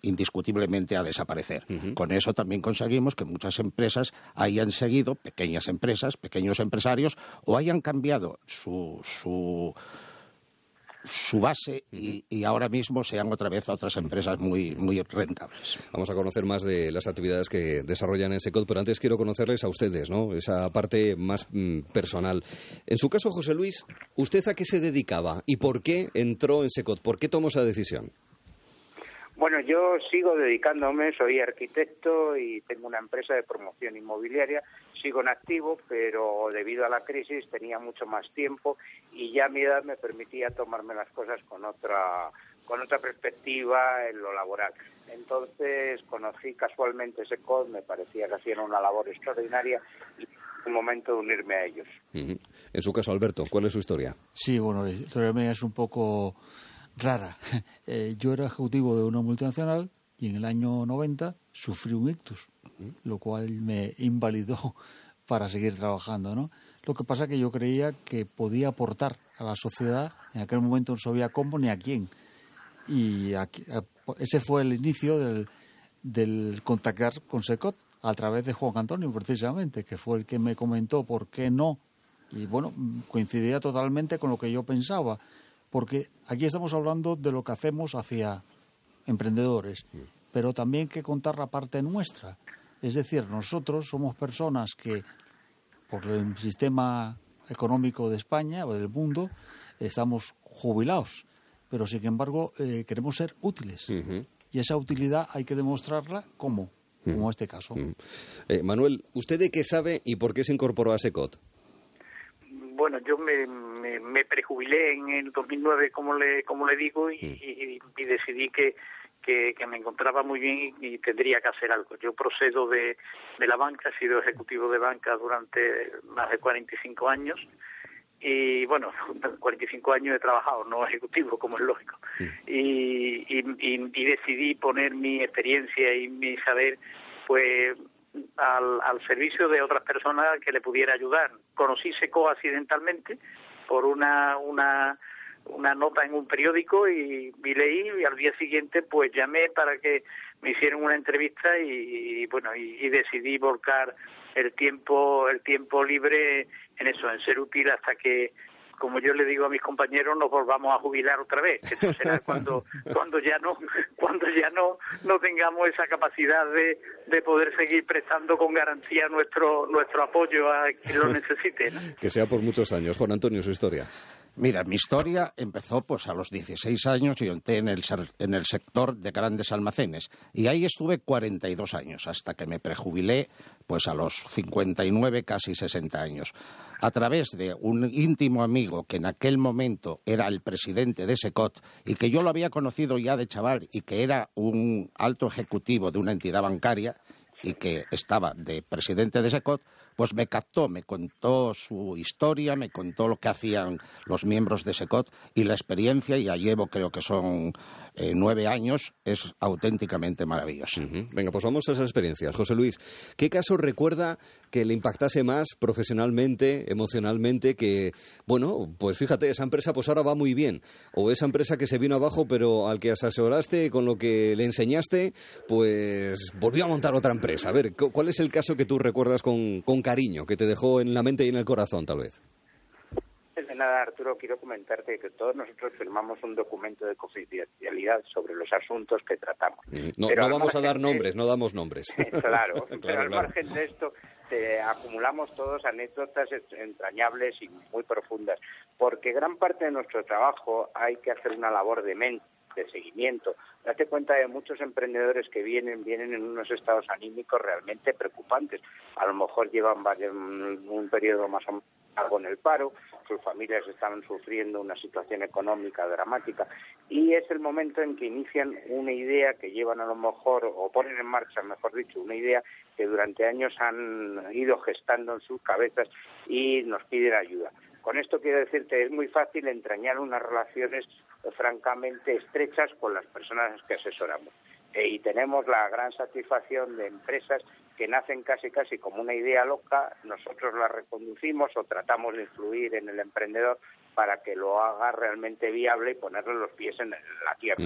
Speaker 8: indiscutiblemente a desaparecer. Con eso también conseguimos que muchas empresas hayan seguido, pequeñas empresas, pequeños empresarios, o hayan cambiado su, su, su base y, y ahora mismo sean otra vez otras empresas muy, muy rentables.
Speaker 2: Vamos a conocer más de las actividades que desarrollan en SECOT, pero antes quiero conocerles a ustedes, ¿no? Esa parte más mm, personal. En su caso, José Luis, ¿usted a qué se dedicaba y por qué entró en SECOT? ¿Por qué tomó esa decisión?
Speaker 9: Bueno, yo sigo dedicándome, soy arquitecto y tengo una empresa de promoción inmobiliaria, sigo en activo, pero debido a la crisis tenía mucho más tiempo y ya mi edad me permitía tomarme las cosas con otra con otra perspectiva en lo laboral. Entonces conocí casualmente ese COD, me parecía que hacían una labor extraordinaria y un momento de unirme a ellos.
Speaker 2: Ujú. En su caso, Alberto, ¿cuál es su historia?
Speaker 10: Sí, bueno, la historia mía es un poco rara. Eh, yo era ejecutivo de una multinacional y en el año 90 sufrí un ictus, lo cual me invalidó para seguir trabajando, ¿no? Lo que pasa que yo creía que podía aportar a la sociedad, en aquel momento no sabía cómo ni a quién. Y aquí- a- ese fue el inicio del, del contactar con Secot a través de Juan Antonio, precisamente, que fue el que me comentó por qué no. Y bueno, coincidía totalmente con lo que yo pensaba, porque aquí estamos hablando de lo que hacemos hacia emprendedores, pero también que contar la parte nuestra. Es decir, nosotros somos personas que, por el sistema económico de España o del mundo, estamos jubilados, pero sin embargo eh, queremos ser útiles. Y esa utilidad hay que demostrarla como, como este caso.
Speaker 2: Eh, Manuel, ¿usted de qué sabe y por qué se incorporó a SECOT?
Speaker 7: Bueno, yo me, me, me prejubilé en el 2009, como le, como le digo, y, y- y decidí que, que, que me encontraba muy bien y, y tendría que hacer algo. Yo procedo de, de la banca, he sido ejecutivo de banca durante más de 45 años y bueno, 45 años he trabajado, no ejecutivo, como es lógico. Y, y, y- y decidí poner mi experiencia y mi saber, pues, al, al servicio de otras personas que le pudiera ayudar. Conocí SECO accidentalmente por una, una, una nota en un periódico y, y leí y al día siguiente pues llamé para que me hicieran una entrevista y, y, bueno y, y decidí volcar el tiempo el tiempo libre en eso en ser útil hasta que como yo le digo a mis compañeros nos volvamos a jubilar otra vez que eso será cuando cuando ya no cuando ya no no tengamos esa capacidad de, de poder seguir prestando con garantía nuestro nuestro apoyo a quien lo necesite ¿no?
Speaker 2: Que sea por muchos años. Juan Antonio, su historia.
Speaker 8: Mira, mi historia empezó pues a los 16 años y entré en el, en el sector de grandes almacenes. Y ahí estuve 42 años, hasta que me prejubilé pues a los 59, casi 60 años. A través de un íntimo amigo que en aquel momento era el presidente de SECOT y que yo lo había conocido ya de chaval y que era un alto ejecutivo de una entidad bancaria, y que estaba de presidente de SECOT, pues me captó, me contó su historia, me contó lo que hacían los miembros de SECOT y la experiencia, ya llevo creo que son eh, nueve años, es auténticamente maravillosa.
Speaker 2: Venga, pues vamos a esas experiencias. José Luis, ¿qué caso recuerda que le impactase más profesionalmente, emocionalmente, que, bueno, pues fíjate, esa empresa pues ahora va muy bien, o esa empresa que se vino abajo, pero al que asesoraste, con lo que le enseñaste, pues volvió a montar otra empresa? A ver, cu- ¿cuál es el caso que tú recuerdas con, con cariño, que te dejó en la mente y en el corazón, tal vez?
Speaker 9: Antes de nada, Arturo, quiero comentarte que todos nosotros firmamos un documento de confidencialidad sobre los asuntos que tratamos.
Speaker 2: Mm, No, vamos a dar
Speaker 9: de-
Speaker 2: nombres, no damos nombres.
Speaker 9: claro, pero
Speaker 2: Claro,
Speaker 9: al margen de esto eh, acumulamos todos anécdotas es- entrañables y muy profundas, porque gran parte de nuestro trabajo hay que hacer una labor de mente, de seguimiento. Date cuenta de muchos emprendedores que vienen, vienen en unos estados anímicos realmente preocupantes. A lo mejor llevan varios- un periodo más o menos largo en el paro, sus familias están sufriendo una situación económica dramática y es el momento en que inician una idea que llevan a lo mejor o ponen en marcha, mejor dicho, una idea que durante años han ido gestando en sus cabezas y nos piden ayuda. Con esto quiero decirte, es muy fácil entrañar unas relaciones francamente estrechas con las personas que asesoramos. Eh, y tenemos la gran satisfacción de empresas que nacen casi casi como una idea loca, nosotros la reconducimos o tratamos de influir en el emprendedor para que lo haga realmente viable y ponerle los pies en la tierra.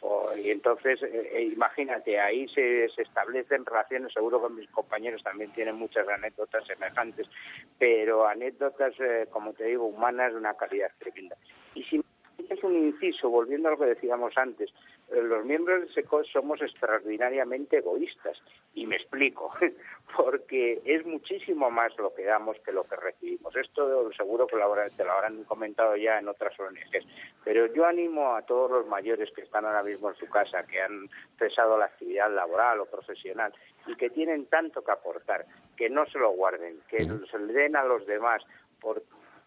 Speaker 9: O- y entonces, eh, eh, imagínate, ahí se, se establecen relaciones, seguro que mis compañeros también tienen muchas anécdotas semejantes, pero anécdotas, eh, como te digo, humanas de una calidad tremenda. Y si es un inciso, volviendo a lo que decíamos antes, los miembros del SECO somos extraordinariamente egoístas. Y me explico, porque es muchísimo más lo que damos que lo que recibimos. Esto seguro que lo habrán, te lo habrán comentado ya en otras ONGs. Pero yo animo a todos los mayores que están ahora mismo en su casa, que han cesado la actividad laboral o profesional y que tienen tanto que aportar, que no se lo guarden, que se le den a los demás, porque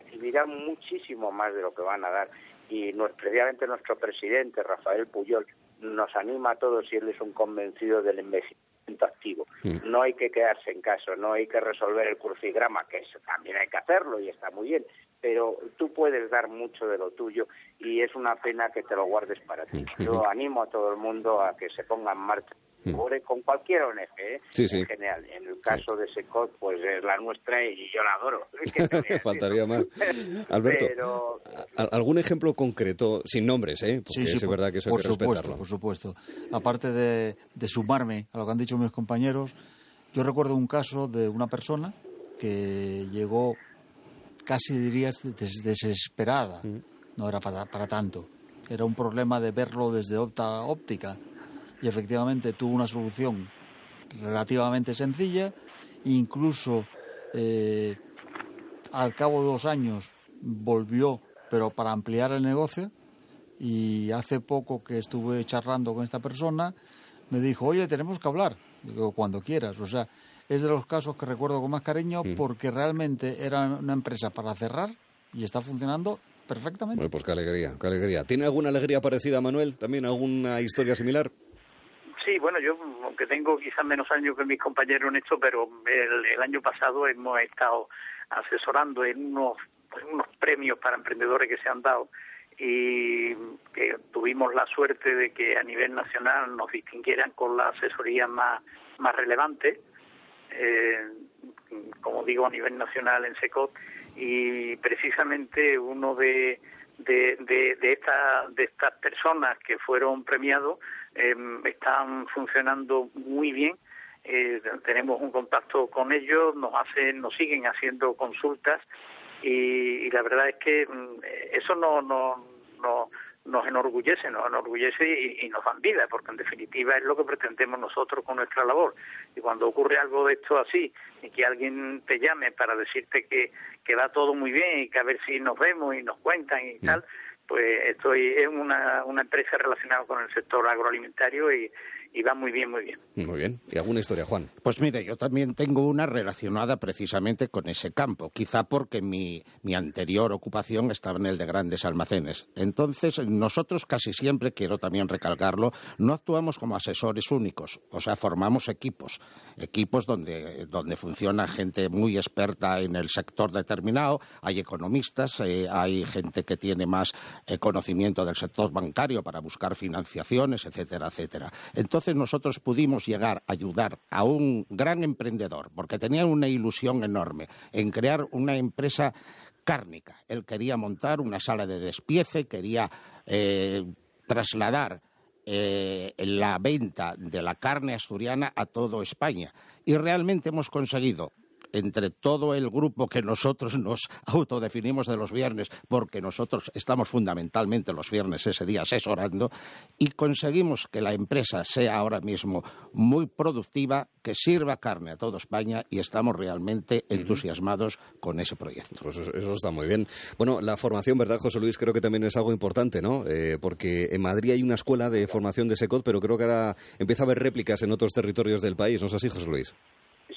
Speaker 9: recibirán muchísimo más de lo que van a dar. Y nuestro, previamente nuestro presidente, Rafael Puyol, nos anima a todos y él es un convencido del envejecimiento activo. No hay que quedarse en casa, no hay que resolver el crucigrama, que eso también hay que hacerlo y está muy bien, pero tú puedes dar mucho de lo tuyo y es una pena que te lo guardes para ti. Yo animo a todo el mundo a que se ponga en marcha Ore con cualquier ONG, ¿eh?
Speaker 2: Sí, sí.
Speaker 9: en general. En el caso de SECOT, pues es la nuestra y yo la adoro.
Speaker 2: Faltaría más. Alberto,
Speaker 9: Pero
Speaker 2: ¿a- ¿algún ejemplo concreto, sin nombres, eh? Porque
Speaker 10: Sí, sí,
Speaker 2: es
Speaker 10: por-
Speaker 2: verdad que eso hay
Speaker 10: por
Speaker 2: que
Speaker 10: supuesto,
Speaker 2: respetarlo.
Speaker 10: por supuesto. Aparte de, de sumarme a lo que han dicho mis compañeros, yo recuerdo un caso de una persona que llegó casi dirías des- desesperada. No era para, para tanto. Era un problema de verlo desde opta óptica. Y efectivamente tuvo una solución relativamente sencilla. Incluso eh, al cabo de dos años volvió, pero para ampliar el negocio. Y hace poco que estuve charlando con esta persona, me dijo, oye, tenemos que hablar. Digo, cuando quieras. O sea, es de los casos que recuerdo con más cariño porque realmente era una empresa para cerrar y está funcionando perfectamente.
Speaker 2: Bueno, pues qué alegría, qué alegría. ¿Tiene alguna alegría parecida, Manuel? ¿También alguna historia similar?
Speaker 7: Sí, bueno, yo, aunque tengo quizás menos años que mis compañeros en esto, pero el, año pasado hemos estado asesorando en unos, premios para emprendedores que se han dado y que tuvimos la suerte de que a nivel nacional nos distinguieran con la asesoría más, más relevante, eh, como digo, a nivel nacional en SECOT, y precisamente uno de, de, de, de, esta- de estas personas que fueron premiados eh, están funcionando muy bien. Eh, tenemos un contacto con ellos, nos hacen, nos siguen haciendo consultas y, y la verdad es que mm, eso no, no, no nos enorgullece, nos enorgullece y, y nos dan vida, porque en definitiva es lo que pretendemos nosotros con nuestra labor. Y cuando ocurre algo de esto así, y que alguien te llame para decirte que, que va todo muy bien y que a ver si nos vemos y nos cuentan y tal, pues estoy es una, una empresa relacionada con el sector agroalimentario y, y va muy bien, muy bien.
Speaker 2: Muy bien. ¿Y alguna historia, Juan?
Speaker 8: Pues mire, yo también tengo una relacionada precisamente con ese campo, quizá porque mi, mi anterior ocupación estaba en el de grandes almacenes. Entonces, nosotros casi siempre, quiero también recalcarlo, no actuamos como asesores únicos, o sea, formamos equipos, equipos donde, donde funciona gente muy experta en el sector determinado, hay economistas, eh, hay gente que tiene más eh, conocimiento del sector bancario para buscar financiaciones, etcétera, etcétera. Entonces nosotros pudimos llegar a ayudar a un gran emprendedor, porque tenía una ilusión enorme en crear una empresa cárnica. Él quería montar una sala de despiece, quería eh, trasladar eh, la venta de la carne asturiana a toda España. Y realmente hemos conseguido entre todo el grupo que nosotros nos autodefinimos de los viernes, porque nosotros estamos fundamentalmente los viernes ese día asesorando, y conseguimos que la empresa sea ahora mismo muy productiva, que sirva carne a toda España, y estamos realmente entusiasmados con ese proyecto.
Speaker 2: Pues eso, eso está muy bien. Bueno, la formación, ¿verdad, José Luis? Creo que también es algo importante, ¿no? Eh, porque en Madrid hay una escuela de formación de SECOT, pero creo que ahora empieza a haber réplicas en otros territorios del país, ¿no es así, José Luis?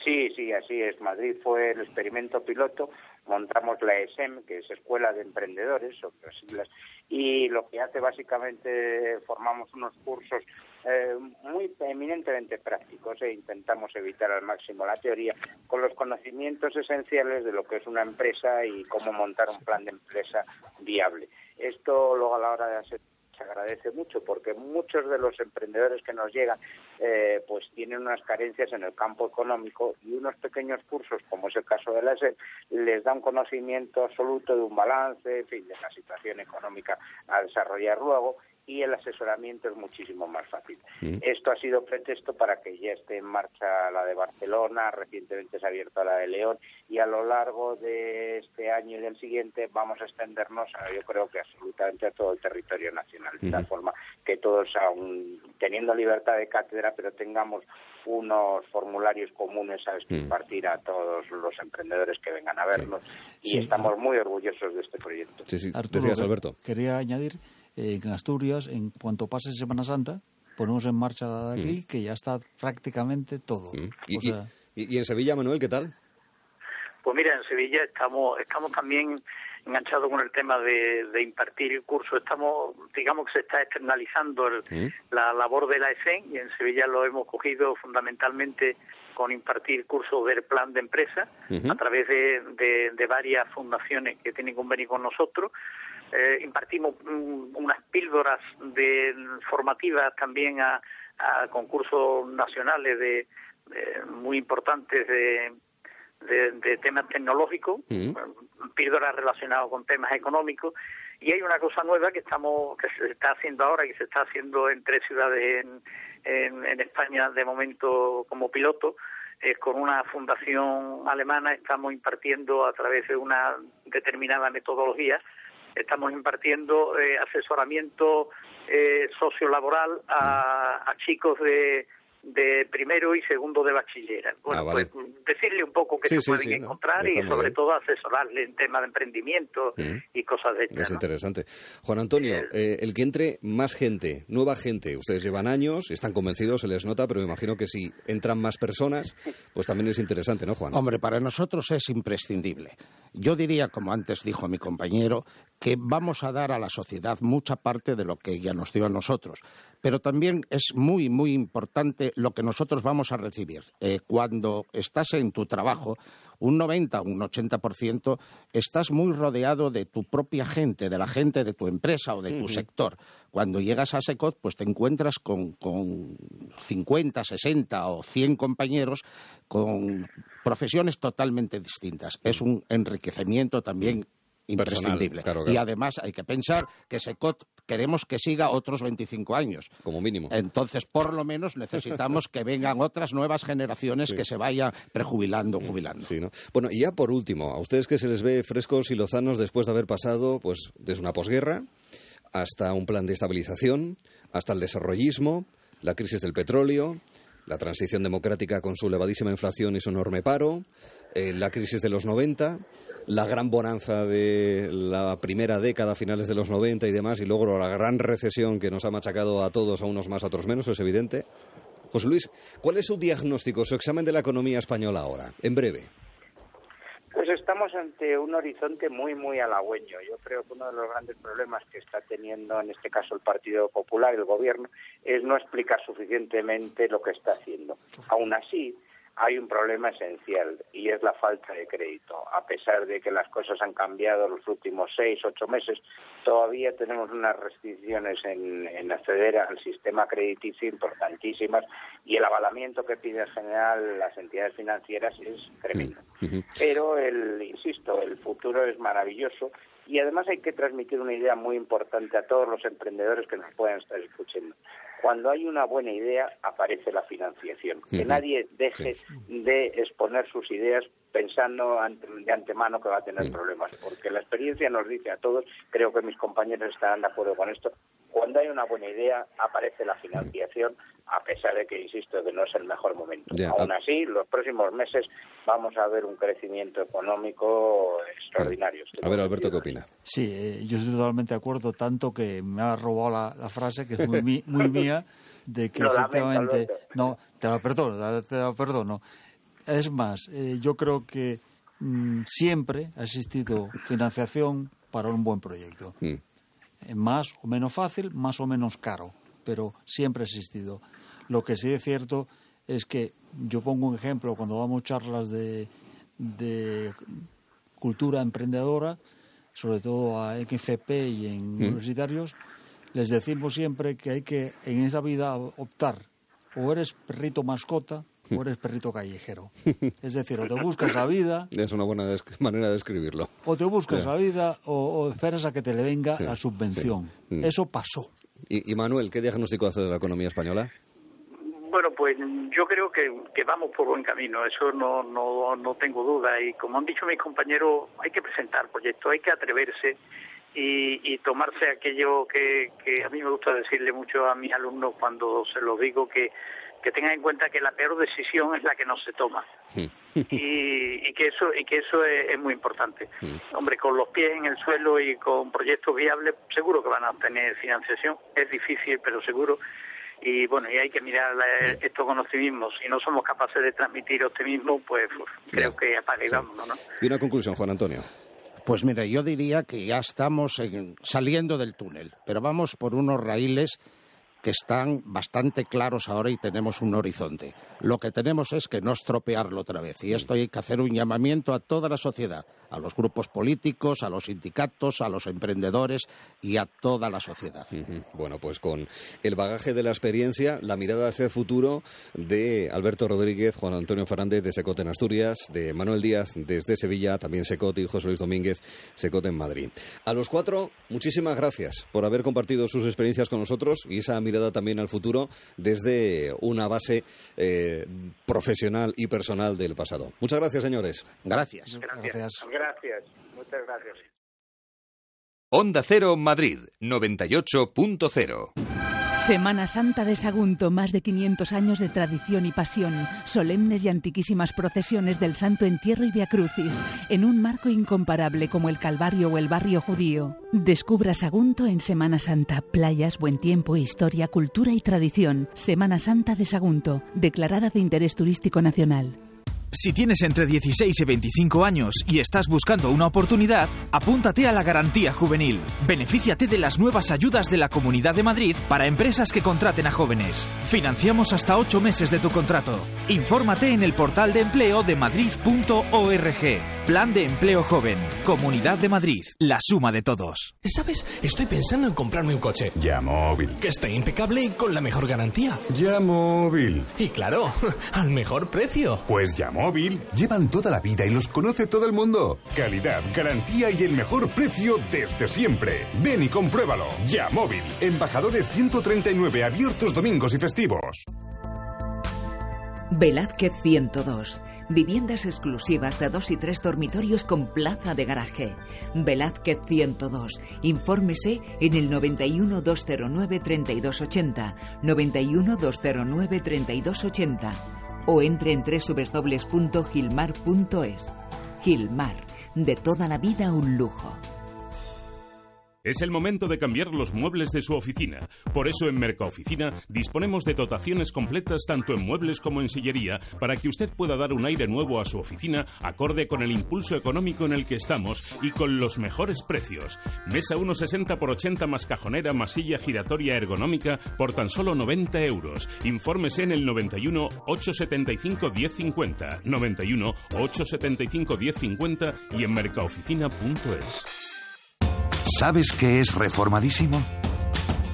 Speaker 9: Sí, sí, así es. Madrid fue el experimento piloto. Montamos la ESEM, que es Escuela de Emprendedores, son las siglas, y lo que hace básicamente formamos unos cursos eh, muy eminentemente prácticos e intentamos evitar al máximo la teoría con los conocimientos esenciales de lo que es una empresa y cómo montar un plan de empresa viable. Esto luego a la hora de hacer agradece mucho porque muchos de los emprendedores que nos llegan eh, pues tienen unas carencias en el campo económico y unos pequeños cursos como es el caso de la SED les da un conocimiento absoluto de un balance en fin de la situación económica a desarrollar luego y el asesoramiento es muchísimo más fácil. Esto ha sido pretexto para que ya esté en marcha la de Barcelona, recientemente se ha abierto la de León y a lo largo de este año y del siguiente vamos a extendernos, a, yo creo que absolutamente a todo el territorio nacional, de tal forma que todos, aun teniendo libertad de cátedra, pero tengamos unos formularios comunes a
Speaker 2: Mm.
Speaker 9: impartir a todos los emprendedores que vengan a vernos y
Speaker 10: Sí.
Speaker 9: estamos muy orgullosos de este proyecto.
Speaker 2: Sí, sí,
Speaker 10: Arturo,
Speaker 2: decías, Alberto.
Speaker 10: Quería añadir en Asturias, en cuanto pase Semana Santa, ponemos en marcha la de aquí, que ya está prácticamente todo.
Speaker 2: Mm. Y,
Speaker 10: O sea,
Speaker 2: y- y en Sevilla, Manuel, ¿qué tal?
Speaker 7: Pues mira, en Sevilla estamos estamos también enganchados con el tema de, de impartir el curso. Estamos, digamos que se está externalizando el-
Speaker 2: Mm.
Speaker 7: la labor de la ESEN y en Sevilla lo hemos cogido fundamentalmente con impartir cursos del plan de empresa a través de, de- de varias fundaciones que tienen convenio con nosotros. Eh, impartimos mm, unas píldoras de formativas también a, a concursos nacionales de, de- muy importantes de, de, de temas tecnológicos,
Speaker 2: Mm.
Speaker 7: píldoras relacionadas con temas económicos. Y hay una cosa nueva que estamos que se está haciendo ahora, que se está haciendo en tres ciudades en, en, en España de momento como piloto, es con una fundación alemana estamos impartiendo a través de una determinada metodología, estamos impartiendo eh, asesoramiento eh, sociolaboral a, a chicos de, de primero y segundo de bachiller. Bueno,
Speaker 2: Ah, vale.
Speaker 7: pues decirle un poco qué
Speaker 2: Sí,
Speaker 7: se
Speaker 2: sí,
Speaker 7: pueden encontrar y sobre
Speaker 2: bien.
Speaker 7: todo asesorarle en temas de emprendimiento
Speaker 2: Mm.
Speaker 7: y cosas de estas.
Speaker 2: Es
Speaker 7: ¿no?
Speaker 2: interesante. Juan Antonio, eh, el que entre más gente, nueva gente, ustedes llevan años, están convencidos, se les nota, pero me imagino que si entran más personas, pues también es interesante, ¿no, Juan?
Speaker 8: Hombre, para nosotros es imprescindible. Yo diría, como antes dijo mi compañero, que vamos a dar a la sociedad mucha parte de lo que ella nos dio a nosotros. Pero también es muy, muy importante lo que nosotros vamos a recibir. Eh, cuando estás en tu trabajo, un 90, un 80%, estás muy rodeado de tu propia gente, de la gente de tu empresa o de tu sector. Cuando llegas a SECOT, pues te encuentras con, con 50, 60 o 100 compañeros con profesiones totalmente distintas. Es un enriquecimiento también
Speaker 2: Personal,
Speaker 8: imprescindible.
Speaker 2: claro,
Speaker 8: Y además hay que pensar que SECOT queremos que siga otros 25 años.
Speaker 2: Como mínimo.
Speaker 8: Entonces, por lo menos necesitamos que vengan otras nuevas generaciones que se vayan prejubilando, jubilando.
Speaker 2: Sí, ¿no? Bueno, y ya por último, a ustedes que se les ve frescos y lozanos después de haber pasado, pues, desde una posguerra hasta un plan de estabilización, hasta el desarrollismo, la crisis del petróleo, la transición democrática con su elevadísima inflación y su enorme paro, eh, la crisis de los 90, la gran bonanza de la primera década, finales de los 90 y demás, y luego la gran recesión que nos ha machacado a todos, a unos más, a otros menos, es evidente. José Luis, ¿cuál es su diagnóstico, su examen de la economía española ahora? En breve.
Speaker 9: Pues estamos ante un horizonte muy, muy halagüeño. Yo creo que uno de los grandes problemas que está teniendo en este caso el Partido Popular, el Gobierno, es no explicar suficientemente lo que está haciendo. Aún así, hay un problema esencial y es la falta de crédito. A pesar de que las cosas han cambiado los últimos seis, ocho meses, todavía tenemos unas restricciones en, en acceder al sistema crediticio importantísimas y el avalamiento que pide en general las entidades financieras es tremendo. Pero, el, insisto, el futuro es maravilloso y además hay que transmitir una idea muy importante a todos los emprendedores que nos puedan estar escuchando. Cuando hay una buena idea, aparece la financiación. Que nadie deje de exponer sus ideas pensando de antemano que va a tener problemas, porque la experiencia nos dice a todos, creo que mis compañeros estarán de acuerdo con esto, cuando hay una buena idea, aparece la financiación, a pesar de que, insisto, que no es el mejor momento.
Speaker 2: Ya,
Speaker 9: Aún
Speaker 2: a-
Speaker 9: así, los próximos meses vamos a ver un crecimiento económico extraordinario.
Speaker 2: A ver, Alberto, ¿qué opina?
Speaker 10: Sí, eh, yo estoy totalmente de acuerdo, tanto que me ha robado la, la frase, que es muy, muy mía, de que
Speaker 9: Lo lamento,
Speaker 10: efectivamente... No, te la perdono, te la perdono. Es más, eh, yo creo que mm, siempre ha existido financiación para un buen proyecto.
Speaker 2: Mm.
Speaker 10: Eh, Más o menos fácil, más o menos caro, pero siempre ha existido. Lo que sí es cierto es que yo pongo un ejemplo, cuando damos charlas de, de cultura emprendedora, sobre todo a XFP y en
Speaker 2: Mm.
Speaker 10: universitarios, les decimos siempre que hay que en esa vida optar o eres perrito mascota o eres perrito callejero. Es decir, o te buscas la vida
Speaker 2: Es una buena manera de escribirlo.
Speaker 10: o te buscas la vida o, o esperas a que te le venga
Speaker 2: Sí,
Speaker 10: la subvención.
Speaker 2: sí. Mm.
Speaker 10: Eso pasó.
Speaker 2: Y, y Manuel, ¿qué diagnóstico hace de la economía española?
Speaker 7: Bueno, pues yo creo que, que vamos por buen camino, eso no, no, no tengo duda. Y como han dicho mis compañeros, hay que presentar proyectos, hay que atreverse y, y tomarse aquello que, que a mí me gusta decirle mucho a mis alumnos cuando se lo digo, que, que tengan en cuenta que la peor decisión es la que no se toma. y, y que eso y que eso es, es muy importante. Hombre, con los pies en el suelo y con proyectos viables, seguro que van a obtener financiación. Es difícil, pero seguro. Y bueno, y hay que mirar la- esto con optimismo. Si no somos capaces de transmitir optimismo, pues uf, creo que vámonos, ¿no?
Speaker 2: Y una conclusión, Juan Antonio.
Speaker 8: Pues mira, yo diría que ya estamos en- saliendo del túnel, pero vamos por unos raíles que están bastante claros ahora y tenemos un horizonte. Lo que tenemos es que no estropearlo otra vez. Y esto hay que hacer un llamamiento a toda la sociedad, a los grupos políticos, a los sindicatos, a los emprendedores y a toda la sociedad.
Speaker 2: Bueno, pues con el bagaje de la experiencia, la mirada hacia el futuro de Alberto Rodríguez, Juan Antonio Fernández de Secot en Asturias, de Manuel Díaz desde Sevilla, también Secot y José Luis Domínguez, Secot en Madrid. A los cuatro, muchísimas gracias por haber compartido sus experiencias con nosotros y esa mirada también al futuro desde una base eh, profesional y personal del pasado. Muchas gracias, señores.
Speaker 8: Gracias.
Speaker 7: Gracias.
Speaker 9: Gracias, muchas gracias.
Speaker 1: Onda Cero Madrid 98.0.
Speaker 11: Semana Santa de Sagunto, más de 500 años de tradición y pasión, solemnes y antiquísimas procesiones del Santo Entierro y Via Crucis, en un marco incomparable como el Calvario o el barrio judío. Descubra Sagunto en Semana Santa, playas, buen tiempo, historia, cultura y tradición. Semana Santa de Sagunto, declarada de interés turístico nacional.
Speaker 12: Si tienes entre 16 y 25 años y estás buscando una oportunidad, apúntate a la Garantía Juvenil. Benefíciate de las nuevas ayudas de la Comunidad de Madrid para empresas que contraten a jóvenes. Financiamos hasta 8 meses de tu contrato. Infórmate en el portal de empleo de madrid.org. Plan de empleo joven. Comunidad de Madrid. La suma de todos.
Speaker 13: ¿Sabes? Estoy pensando en comprarme un coche.
Speaker 14: Ya móvil.
Speaker 13: Que esté impecable y con la mejor garantía.
Speaker 14: Ya móvil.
Speaker 13: Y claro, al mejor precio.
Speaker 14: Pues ya móvil. Llevan toda la vida y los conoce todo el mundo. Calidad, garantía y el mejor precio desde siempre. Ven y compruébalo. Ya móvil. Embajadores 139 abiertos domingos y festivos.
Speaker 15: Velázquez 102. Viviendas exclusivas de dos y tres dormitorios con plaza de garaje. Velázquez 102. Infórmese en el 91 209 3280, 91 209 3280 o entre en www.gilmar.es. Gilmar, de toda la vida un lujo.
Speaker 16: Es el momento de cambiar los muebles de su oficina. Por eso en Mercaoficina disponemos de dotaciones completas tanto en muebles como en sillería para que usted pueda dar un aire nuevo a su oficina acorde con el impulso económico en el que estamos y con los mejores precios. Mesa 1,60 por 80 más cajonera más silla giratoria ergonómica por tan solo 90 euros. Infórmese en el 91 875 1050, 91 875 1050 y en mercaoficina.es.
Speaker 17: ¿Sabes qué es reformadísimo?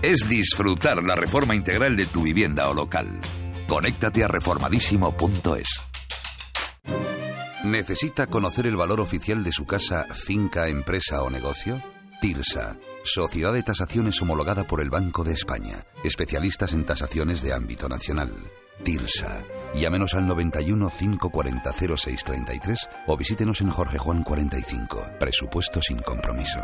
Speaker 17: Es disfrutar la reforma integral de tu vivienda o local. Conéctate a reformadísimo.es. ¿Necesita conocer el valor oficial de su casa, finca, empresa o negocio? TIRSA, Sociedad de Tasaciones homologada por el Banco de España, especialistas en tasaciones de ámbito nacional. TIRSA. Llámenos al 91 540 0633 o visítenos en Jorge Juan 45. Presupuesto sin compromiso.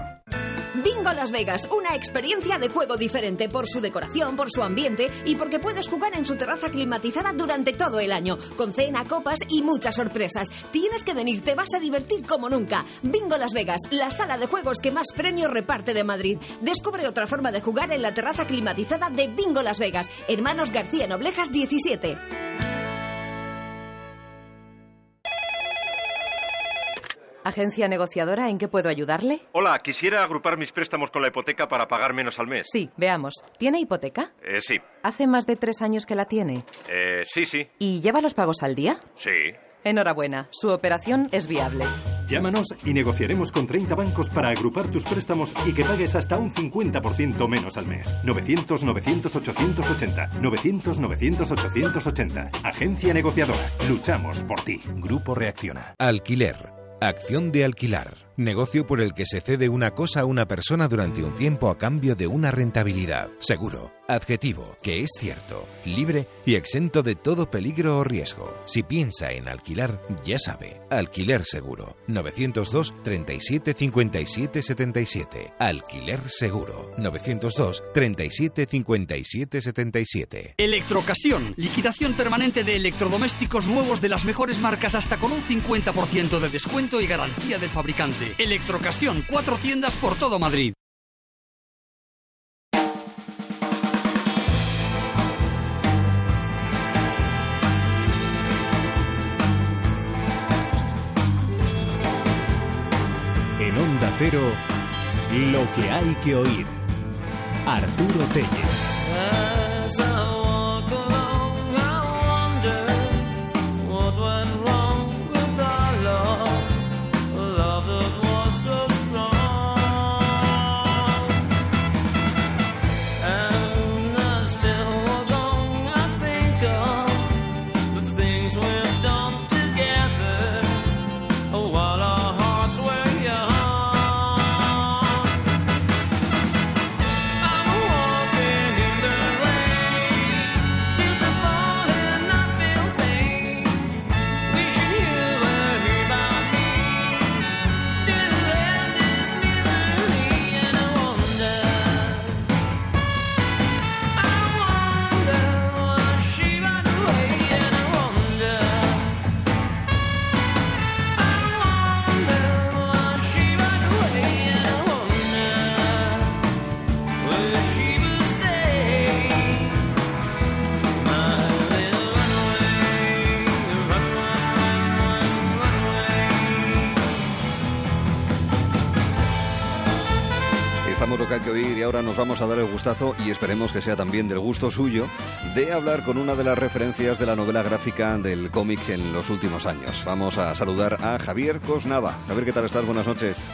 Speaker 18: Bingo Las Vegas, una experiencia de juego diferente por su decoración, por su ambiente y porque puedes jugar en su terraza climatizada durante todo el año, con cena, copas y muchas sorpresas. Tienes que venir, te vas a divertir como nunca. Bingo Las Vegas, la sala de juegos que más premios reparte de Madrid. Descubre otra forma de jugar en la terraza climatizada de Bingo Las Vegas, Hermanos García Noblejas 17.
Speaker 19: Agencia negociadora, ¿en qué puedo ayudarle?
Speaker 20: Hola, quisiera agrupar mis préstamos con la hipoteca para pagar menos al mes.
Speaker 19: Sí, veamos. ¿Tiene hipoteca?
Speaker 20: Eh, sí.
Speaker 19: Hace más de tres años que la tiene.
Speaker 20: Eh, sí, sí.
Speaker 19: ¿Y lleva los pagos al día?
Speaker 20: Sí.
Speaker 19: Enhorabuena, su operación es viable.
Speaker 21: Llámanos y negociaremos con 30 bancos para agrupar tus préstamos y que pagues hasta un 50% menos al mes. 900-900-880. 900-900-880. Agencia negociadora. Luchamos por ti. Grupo Reacciona.
Speaker 22: Alquiler. Acción de alquilar.
Speaker 23: Negocio por el que se cede una cosa a una persona durante un tiempo a cambio de una rentabilidad. Seguro. Adjetivo, que es cierto, libre y exento de todo peligro o riesgo. Si piensa en alquilar, ya sabe. Alquiler seguro. 902 37 57 77. Alquiler seguro. 902 37 57 77.
Speaker 22: Electrocasión. Liquidación permanente de electrodomésticos nuevos de las mejores marcas hasta con un 50% de descuento y garantía del fabricante. Electrocasión. Cuatro tiendas por todo Madrid.
Speaker 1: En Onda Cero, lo que hay que oír. Arturo Tellez.
Speaker 2: Que oír y ahora nos vamos a dar el gustazo y esperemos que sea también del gusto suyo de hablar con una de las referencias de la novela gráfica del cómic en los últimos años. Vamos a saludar a Javier Cosnava. Javier, ¿qué tal estás? Buenas noches.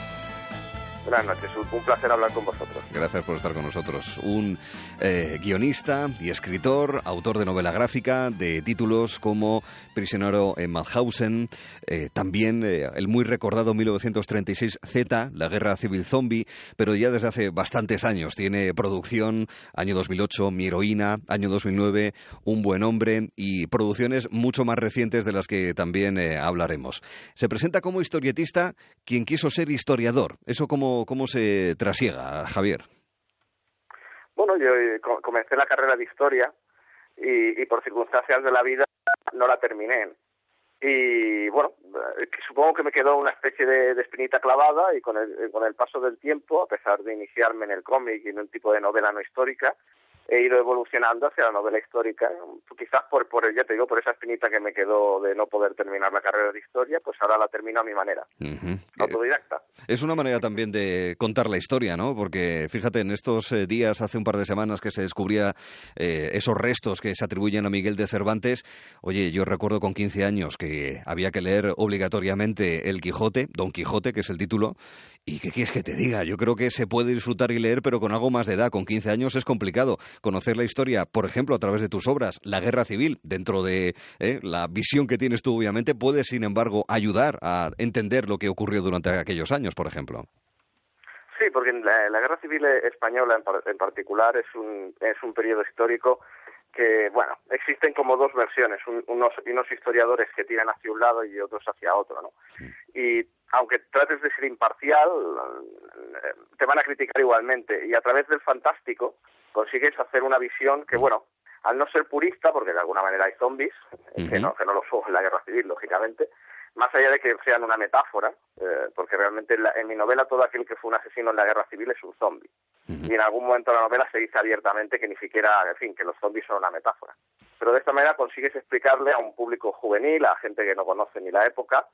Speaker 24: Buenas noches, un placer hablar con vosotros.
Speaker 2: Gracias por estar con nosotros. Un eh, guionista y escritor, autor de novela gráfica, de títulos como Prisionero en Mauthausen, eh, también eh, el muy recordado 1936 Z, la guerra civil zombie, pero ya desde hace bastantes años tiene producción, año 2008, Mi heroína, año 2009, Un buen hombre y producciones mucho más recientes de las que también hablaremos. Se presenta como historietista quien quiso ser historiador. ¿Eso cómo, se trasiega, Javier?
Speaker 24: Bueno, yo eh, co- comencé la carrera de historia y, y por circunstancias de la vida no la terminé. Y bueno, eh, supongo que me quedó una especie de, de espinita clavada y con el, con el paso del tiempo, a pesar de iniciarme en el cómic y en un tipo de novela no histórica, he ido evolucionando hacia la novela histórica, quizás por, por ya te digo, por esa espinita que me quedó de no poder terminar la carrera de historia, pues ahora la termino a mi manera, autodidacta.
Speaker 2: Es una manera también de contar la historia, ¿no? Porque fíjate, en estos eh, días, hace un par de semanas que se descubría eh, esos restos que se atribuyen a Miguel de Cervantes, oye, yo recuerdo con 15 años que había que leer obligatoriamente El Quijote, Don Quijote, que es el título, y ¿qué quieres que te diga? Yo creo que se puede disfrutar y leer, pero con algo más de edad. Con 15 años es complicado conocer la historia, por ejemplo, a través de tus obras. La guerra civil, dentro de eh, la visión que tienes tú, obviamente, puede, sin embargo, ayudar a entender lo que ocurrió durante aquellos años, por ejemplo.
Speaker 24: Sí, porque la, la guerra civil española en, par- en particular es un, es un periodo histórico que, bueno, existen como dos versiones, un- unos, unos historiadores que tiran hacia un lado y otros hacia otro, ¿no? Y aunque trates de ser imparcial, te van a criticar igualmente. Y a través del fantástico consigues hacer una visión que, bueno, al no ser purista, porque de alguna manera hay zombies, que no, que no lo son en la guerra civil, lógicamente, más allá de que sean una metáfora, eh, porque realmente en, la- en mi novela todo aquel que fue un asesino en la guerra civil es un zombie. Y en algún momento de la novela se dice abiertamente que ni siquiera, en fin, que los zombies son una metáfora. Pero de esta manera consigues explicarle a un público juvenil, a gente que no conoce ni la época,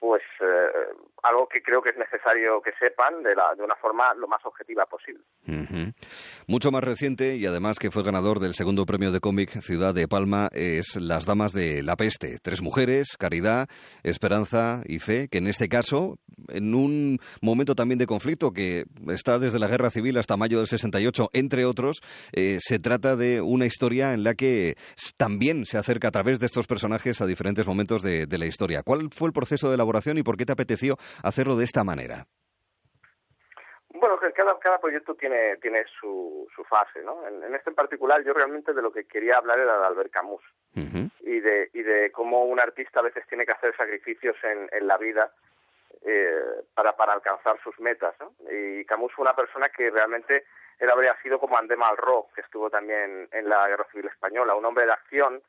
Speaker 24: pues eh, algo que creo que es necesario que sepan de, la, de una forma lo más objetiva posible.
Speaker 2: Mucho más reciente y además que fue ganador del segundo premio de cómic Ciudad de Palma es Las Damas de la Peste. Tres mujeres, caridad, esperanza y fe, que en este caso, en un momento también de conflicto que está desde la Guerra Civil hasta mayo del 68, entre otros, eh, se trata de una historia en la que también se acerca a través de estos personajes a diferentes momentos de, de la historia. ¿Cuál fue el proceso de elaboración y por qué te apeteció hacerlo de esta manera.
Speaker 24: Bueno, que cada, cada proyecto tiene, tiene su, su fase, ¿no? En, en este en particular, yo realmente de lo que quería hablar era de Albert Camus y de, y de cómo un artista a veces tiene que hacer sacrificios en, en la vida eh, para, para alcanzar sus metas, ¿no? Y Camus fue una persona que realmente él habría sido como André Malraux, que estuvo también en la Guerra Civil Española, un hombre de acción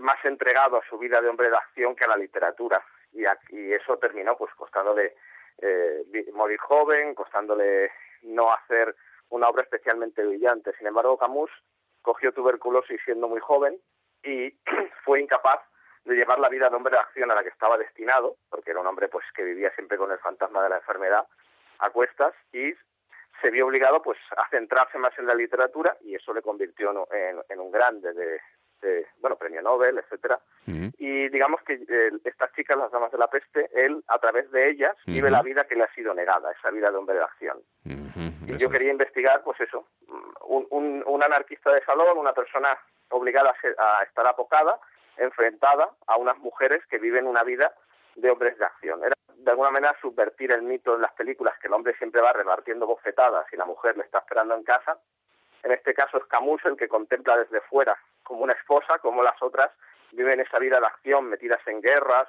Speaker 24: más entregado a su vida de hombre de acción que a la literatura. Y, a- y eso terminó pues costándole eh, morir joven, costándole no hacer una obra especialmente brillante. Sin embargo, Camus cogió tuberculosis siendo muy joven y fue incapaz de llevar la vida de hombre de acción a la que estaba destinado, porque era un hombre pues que vivía siempre con el fantasma de la enfermedad a cuestas y se vio obligado pues a centrarse más en la literatura y eso le convirtió en- en un grande de, de, bueno premio Nobel etcétera y digamos que eh, estas chicas las damas de la peste él a través de ellas vive la vida que le ha sido negada esa vida de hombre de acción y yo quería investigar, pues eso, un, un, un anarquista de salón, una persona obligada a, ser- a estar apocada, enfrentada a unas mujeres que viven una vida de hombres de acción. Era de alguna manera subvertir el mito en las películas que el hombre siempre va repartiendo bofetadas y la mujer le está esperando en casa. En este caso es Camus el que contempla desde fuera como una esposa, como las otras viven esa vida de acción metidas en guerras,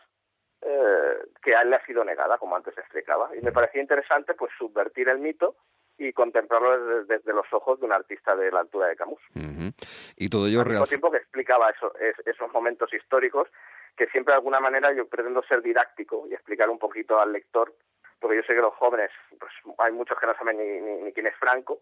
Speaker 24: eh, que a él le ha sido negada, como antes explicaba. Y me parecía interesante pues subvertir el mito y contemplarlo desde, desde los ojos de un artista de la altura de Camus.
Speaker 2: Y todo ello
Speaker 24: Al mismo tiempo que explicaba eso- es- esos momentos históricos que siempre de alguna manera yo pretendo ser didáctico y explicar un poquito al lector, porque yo sé que los jóvenes, pues hay muchos que no saben ni, ni, ni quién es Franco,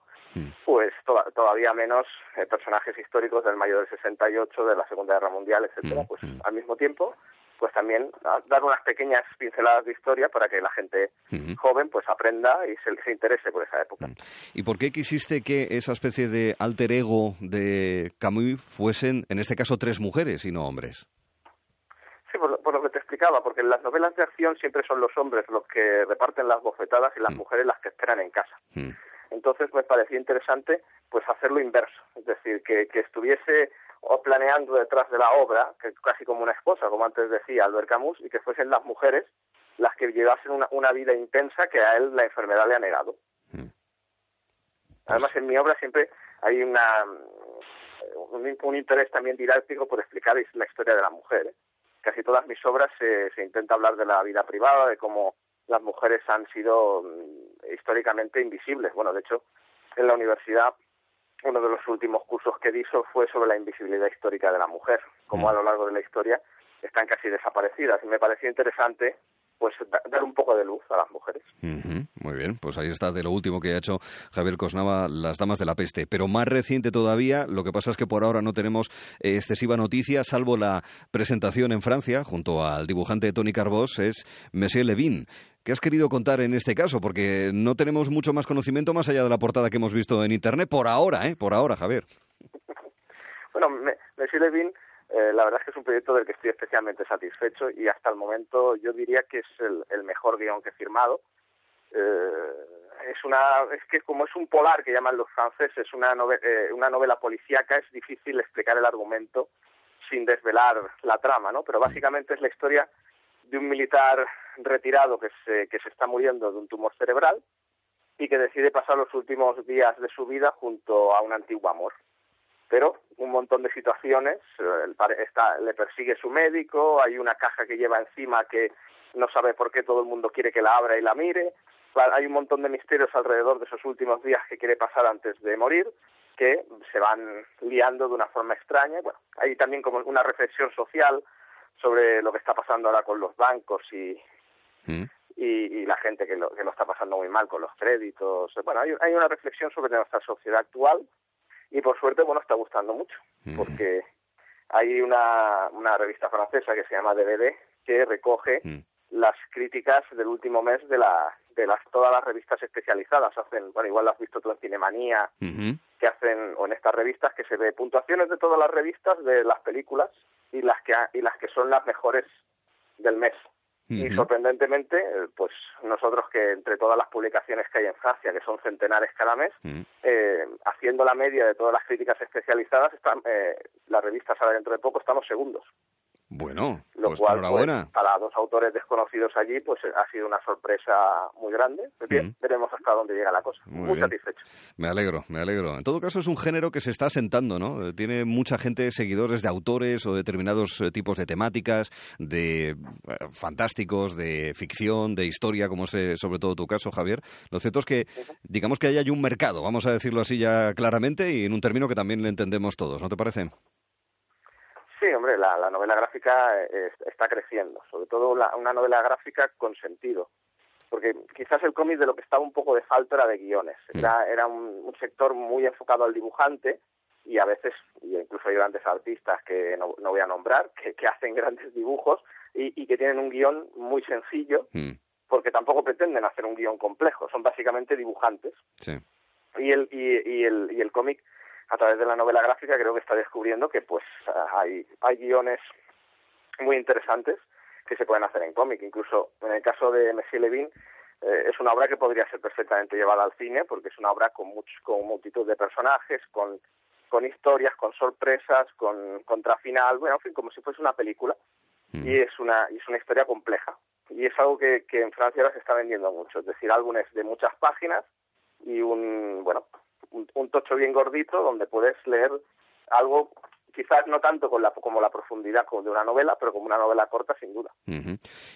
Speaker 24: pues to- todavía menos eh, personajes históricos del mayo del 68, de la Segunda Guerra Mundial, etcétera, pues al mismo tiempo pues también dar unas pequeñas pinceladas de historia para que la gente joven pues aprenda y se, se interese por esa época.
Speaker 2: ¿Y por qué quisiste que esa especie de alter ego de Camus fuesen, en este caso, tres mujeres y no hombres?
Speaker 24: Sí, por lo, por lo que explicaba, porque en las novelas de acción siempre son los hombres los que reparten las bofetadas y las mujeres las que esperan en casa. Entonces me parecía interesante pues hacerlo inverso, es decir, que, que estuviese o planeando detrás de la obra, que casi como una esposa, como antes decía Albert Camus, y que fuesen las mujeres las que llevasen una, una vida intensa que a él la enfermedad le ha negado. Además, en mi obra siempre hay una, un, un interés también didáctico por explicar la historia de la mujer. ¿eh? Casi todas mis obras se, se intenta hablar de la vida privada, de cómo las mujeres han sido mm, históricamente invisibles. Bueno, de hecho, en la universidad uno de los últimos cursos que di fue sobre la invisibilidad histórica de la mujer, como a lo largo de la historia están casi desaparecidas. Y me pareció interesante pues da- dar un poco de luz a las mujeres.
Speaker 2: Muy bien, pues ahí está de lo último que ha hecho Javier Cosnava, Las Damas de la Peste. Pero más reciente todavía, lo que pasa es que por ahora no tenemos eh, excesiva noticia, salvo la presentación en Francia, junto al dibujante Tony Carbós, es Monsieur Levin. ¿Qué has querido contar en este caso? Porque no tenemos mucho más conocimiento más allá de la portada que hemos visto en Internet, por ahora, ¿eh? Por ahora, Javier.
Speaker 24: Bueno, Monsieur Levin, eh, la verdad es que es un proyecto del que estoy especialmente satisfecho y hasta el momento yo diría que es el, el mejor guion que he firmado. Eh, es una, es que como es un polar que llaman los franceses, una, nove- eh, una novela policíaca, es difícil explicar el argumento sin desvelar la trama, ¿no? Pero básicamente es la historia de un militar retirado que se, que se está muriendo de un tumor cerebral y que decide pasar los últimos días de su vida junto a un antiguo amor pero un montón de situaciones, eh, el está, le persigue su médico, hay una caja que lleva encima que no sabe por qué todo el mundo quiere que la abra y la mire, hay un montón de misterios alrededor de esos últimos días que quiere pasar antes de morir, que se van liando de una forma extraña. Bueno, hay también como una reflexión social sobre lo que está pasando ahora con los bancos y, y, y la gente que lo, que lo está pasando muy mal con los créditos. Bueno, hay, hay una reflexión sobre nuestra sociedad actual y por suerte, bueno, está gustando mucho, porque hay una, una revista francesa que se llama DVD que recoge las críticas del último mes de la de las todas las revistas especializadas. Hacen bueno igual lo has visto tú en Cinemanía que hacen o en estas revistas que se ve puntuaciones de todas las revistas de las películas y las que ha- y las que son las mejores del mes y sorprendentemente pues nosotros que entre todas las publicaciones que hay en Francia que son centenares cada mes eh, haciendo la media de todas las críticas especializadas están, eh, la revista sale dentro de poco estamos segundos
Speaker 2: Bueno,
Speaker 24: lo
Speaker 2: pues
Speaker 24: cual
Speaker 2: enhorabuena.
Speaker 24: pues, para dos autores desconocidos allí pues ha sido una sorpresa muy grande. Pues bien, veremos hasta dónde llega la cosa.
Speaker 2: Muy
Speaker 24: satisfecho.
Speaker 2: Me alegro, me alegro. En todo caso, es un género que se está asentando, ¿no? Eh, Tiene mucha gente, seguidores de autores o determinados eh, tipos de temáticas, de eh, fantásticos, de ficción, de historia, como es eh, sobre todo tu caso, Javier. Lo cierto es que, digamos que ahí hay un mercado, vamos a decirlo así ya claramente, y en un término que también le entendemos todos, ¿no te parece?
Speaker 24: Sí, hombre, la, la novela gráfica eh, es- está creciendo, sobre todo la- una novela gráfica con sentido. Porque quizás el cómic de lo que estaba un poco de falta era de guiones. Era, era un, un sector muy enfocado al dibujante y a veces, y incluso hay grandes artistas que no, no voy a nombrar, que, que hacen grandes dibujos y, y que tienen un guion muy sencillo porque tampoco pretenden hacer un guion complejo, son básicamente dibujantes.
Speaker 2: Sí.
Speaker 24: Y el, y, y el, y el cómic, a través de la novela gráfica, creo que está descubriendo que pues hay, hay guiones muy interesantes que se pueden hacer en cómic. Incluso en el caso de Messier Levin, eh, es una obra que podría ser perfectamente llevada al cine, porque es una obra con, much- con multitud de personajes, con, con historias, con sorpresas, con contrafinal, bueno, en fin, como si fuese una película. Y es una, y es una historia compleja. Y es algo que, que en Francia ahora se está vendiendo mucho, es decir, álbumes de muchas páginas y un, bueno, un, un tocho bien gordito donde puedes leer algo quizás no tanto con la, como la profundidad como de una novela, pero como una novela corta sin duda.
Speaker 2: Y
Speaker 24: A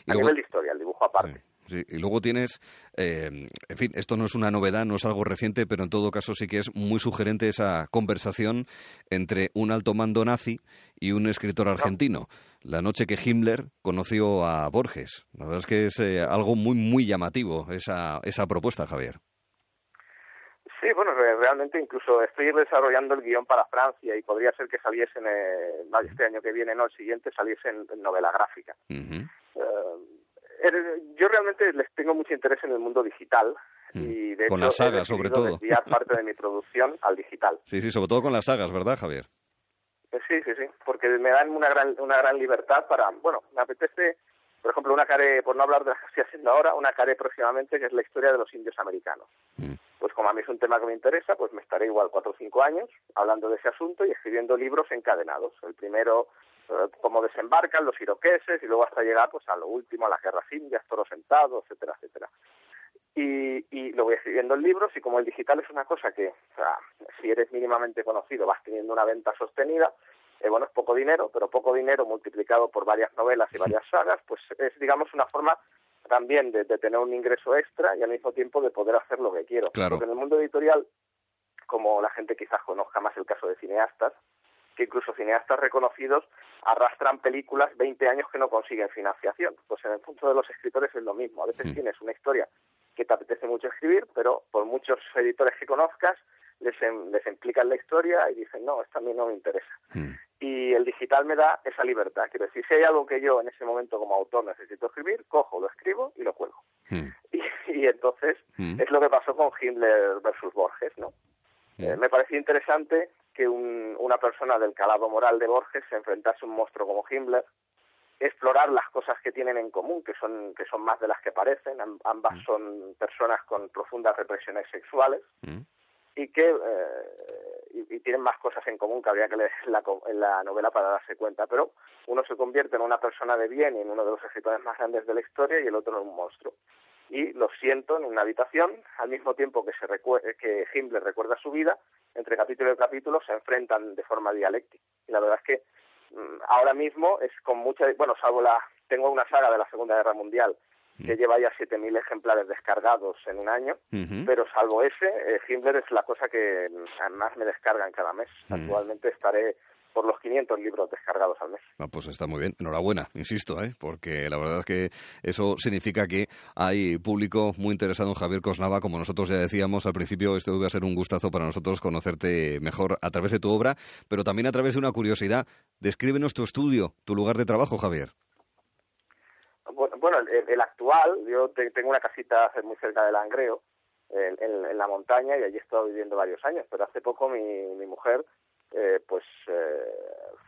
Speaker 2: luego-
Speaker 24: nivel de historia, el dibujo aparte.
Speaker 2: Sí, y luego tienes, eh, en fin, esto no es una novedad, no es algo reciente, pero en todo caso sí que es muy sugerente esa conversación entre un alto mando nazi y un escritor argentino. La noche que Himmler conoció a Borges. La verdad es que es eh, algo muy, muy llamativo esa, esa propuesta, Javier.
Speaker 24: Sí, bueno, re- realmente incluso estoy desarrollando el guion para Francia y podría ser que saliese en, eh, este año que viene, no, el siguiente, saliese en, novela gráfica. Eh, yo realmente les tengo mucho interés en el mundo digital y de
Speaker 2: Con
Speaker 24: hecho
Speaker 2: las sagas, sobre todo.
Speaker 24: desviar parte de mi producción al digital.
Speaker 2: Sí, sí, sobre todo con las sagas, ¿verdad, Javier?
Speaker 24: Eh, Sí, sí, sí, porque me dan una gran, una gran libertad para, bueno, me apetece, por ejemplo, una care, por no hablar de las que estoy haciendo ahora, una care próximamente que es la historia de los indios americanos. Pues como a mí es un tema que me interesa, pues me estaré igual cuatro o cinco años hablando de ese asunto y escribiendo libros encadenados. El primero, eh, cómo desembarcan los iroqueses y luego hasta llegar pues a lo último, a las guerras indias, toro sentado, etcétera, etcétera y, y lo voy escribiendo en libros y como el digital es una cosa que, o sea, si eres mínimamente conocido vas teniendo una venta sostenida, eh, bueno, es poco dinero, pero poco dinero multiplicado por varias novelas y varias sagas, pues es, digamos, una forma también de, de tener un ingreso extra y al mismo tiempo de poder hacer lo que quiero.
Speaker 2: Claro.
Speaker 24: Porque en el mundo editorial, como la gente quizás conozca más el caso de cineastas, que incluso cineastas reconocidos arrastran películas 20 años que no consiguen financiación. Pues en el punto de los escritores es lo mismo. A veces tienes una historia que te apetece mucho escribir, pero por muchos editores que conozcas, les, em- les implican la historia y dicen, no, esta a mí no me interesa. Y el digital me da esa libertad. Quiero decir, si hay algo que yo en ese momento como autor necesito escribir, cojo, lo escribo y lo cuelgo. Y, y entonces
Speaker 2: Mm.
Speaker 24: es lo que pasó con Himmler versus Borges, ¿no? Eh, me parecía interesante que un- una persona del calado moral de Borges se enfrentase a un monstruo como Himmler, explorar las cosas que tienen en común, que son, que son más de las que parecen, Am- ambas son personas con profundas represiones sexuales y que eh, y, tienen más cosas en común que habría que leer en la, en la novela para darse cuenta, pero uno se convierte en una persona de bien y en uno de los escritores más grandes de la historia y el otro en un monstruo. Y lo siento en una habitación, al mismo tiempo que, se que Himmler recuerda su vida, entre capítulo y capítulo se enfrentan de forma dialéctica. Y la verdad es que mm, ahora mismo es con mucha, bueno, salvo la, tengo una saga de la Segunda Guerra Mundial que lleva ya 7.000 ejemplares descargados en un año, pero salvo ese, eh, Himmler es la cosa que mm, más me descargan cada mes. Actualmente estaré por los 500 libros descargados al mes.
Speaker 2: Ah, pues está muy bien. Enhorabuena, insisto, ¿eh? porque la verdad es que eso significa que hay público muy interesado en Javier Cosnava. Como nosotros ya decíamos al principio, esto a ser un gustazo para nosotros conocerte mejor a través de tu obra, pero también a través de una curiosidad. Descríbenos tu estudio, tu lugar de trabajo, Javier.
Speaker 24: Bueno, el, el actual, yo te- tengo una casita muy cerca de Langreo, en la montaña, y allí he estado viviendo varios años, pero hace poco mi, mi mujer eh, pues eh,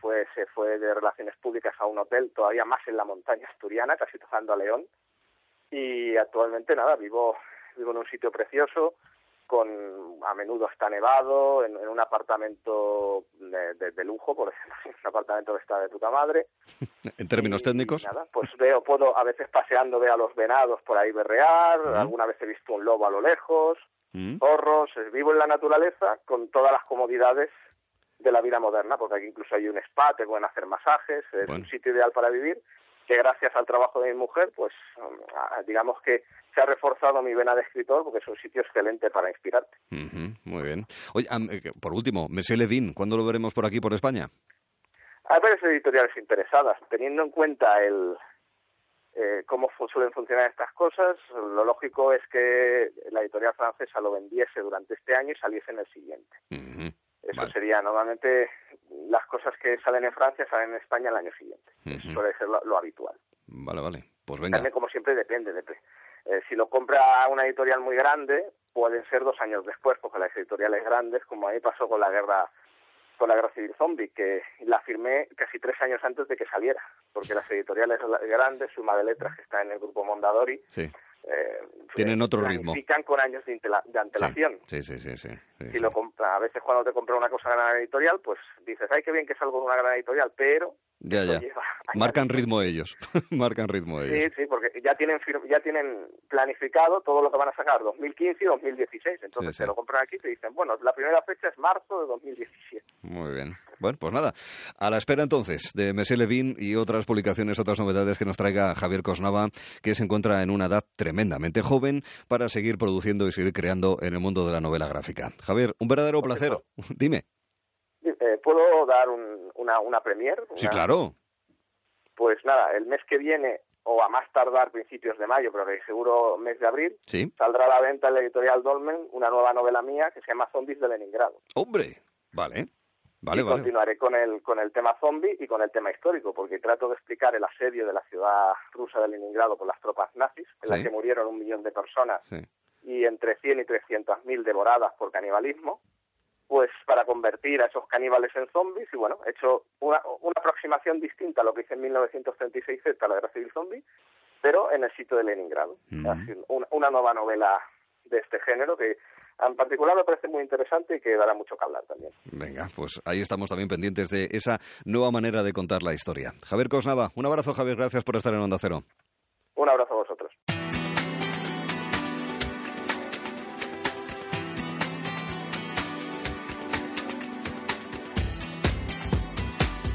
Speaker 24: fue se fue de relaciones públicas a un hotel todavía más en la montaña asturiana, casi tocando a León, y actualmente nada, vivo vivo en un sitio precioso, con a menudo está nevado, en, en un apartamento de, de- de lujo, por ejemplo, un apartamento que está de puta madre.
Speaker 2: En términos técnicos.
Speaker 24: Nada, pues veo, puedo a veces paseando veo a los venados por ahí berrear, alguna vez he visto un lobo a lo lejos, zorros, eh, vivo en la naturaleza con todas las comodidades de la vida moderna, porque aquí incluso hay un spa, te pueden hacer masajes, es
Speaker 2: Bueno.
Speaker 24: un sitio ideal para vivir, que gracias al trabajo de mi mujer, pues ah, digamos que se ha reforzado mi vena de escritor, porque es un sitio excelente para inspirarte.
Speaker 2: Muy bien. Oye, eh, por último, Monsieur Levin, ¿cuándo lo veremos por aquí, por España?
Speaker 24: Hay varias editoriales interesadas, teniendo en cuenta el eh, cómo suelen funcionar estas cosas, lo lógico es que la editorial francesa lo vendiese durante este año y saliese en el siguiente.
Speaker 2: Ujú,
Speaker 24: Eso sería normalmente las cosas que salen en Francia salen en España el año siguiente.
Speaker 2: ujú.
Speaker 24: Suele ser lo, lo habitual.
Speaker 2: Vale, vale. Pues venga.
Speaker 24: También, como siempre, depende. de eh, si lo compra una editorial muy grande, pueden ser dos años después, porque las editoriales grandes, como a mí pasó con la guerra con la guerra civil zombie, que la firmé casi tres años antes de que saliera, porque las editoriales grandes, Suma de Letras, que está en el grupo Mondadori,
Speaker 2: Sí.
Speaker 24: Eh,
Speaker 2: Tienen otro ritmo.
Speaker 24: con años de, antelación.
Speaker 2: Sí, sí, sí, sí. sí.
Speaker 24: Si lo compra, a veces cuando te compra una cosa en una gran editorial, pues dices, ay, qué bien que salgo de una gran editorial, pero
Speaker 2: Ya, ya.
Speaker 24: lleva
Speaker 2: Marcan ritmo ellos. Marcan ritmo
Speaker 24: Sí,
Speaker 2: ellos.
Speaker 24: sí, porque ya tienen ya tienen planificado todo lo que van a sacar 2015 y 2016. Entonces
Speaker 2: Sí, sí.
Speaker 24: te lo compran aquí y te dicen, bueno, la primera fecha es marzo de 2017.
Speaker 2: Muy bien. Bueno, pues nada. A la espera entonces de Monsieur Levin y otras publicaciones, otras novedades que nos traiga Javier Cosnava, que se encuentra en una edad tremendamente joven para seguir produciendo y seguir creando en el mundo de la novela gráfica. Javier, un verdadero placer. Dime.
Speaker 24: Eh, ¿Puedo dar un- una, una premier?
Speaker 2: Sí, claro.
Speaker 24: Pues nada, el mes que viene, o a más tardar principios de mayo, pero que seguro mes de abril,
Speaker 2: Sí.
Speaker 24: saldrá a la venta en la editorial Dolmen una nueva novela mía que se llama Zombies de Leningrado.
Speaker 2: Hombre. Vale. Vale,
Speaker 24: y
Speaker 2: vale.
Speaker 24: continuaré con el, con el tema zombie y con el tema histórico, porque trato de explicar el asedio de la ciudad rusa de Leningrado por las tropas nazis, en la
Speaker 2: Sí.
Speaker 24: que murieron un millón de personas
Speaker 2: Sí.
Speaker 24: y entre 100 y 300 mil devoradas por canibalismo, pues para convertir a esos caníbales en zombies y bueno, he hecho una, una aproximación distinta a lo que hice en 1936 Z, la guerra civil zombie, pero en el sitio de Leningrado. Una, una nueva novela de este género que en particular me parece muy interesante y que dará mucho que hablar también.
Speaker 2: Venga, pues ahí estamos también pendientes de esa nueva manera de contar la historia. Javier Cosnava, un abrazo, Javier. Gracias por estar en Onda Cero.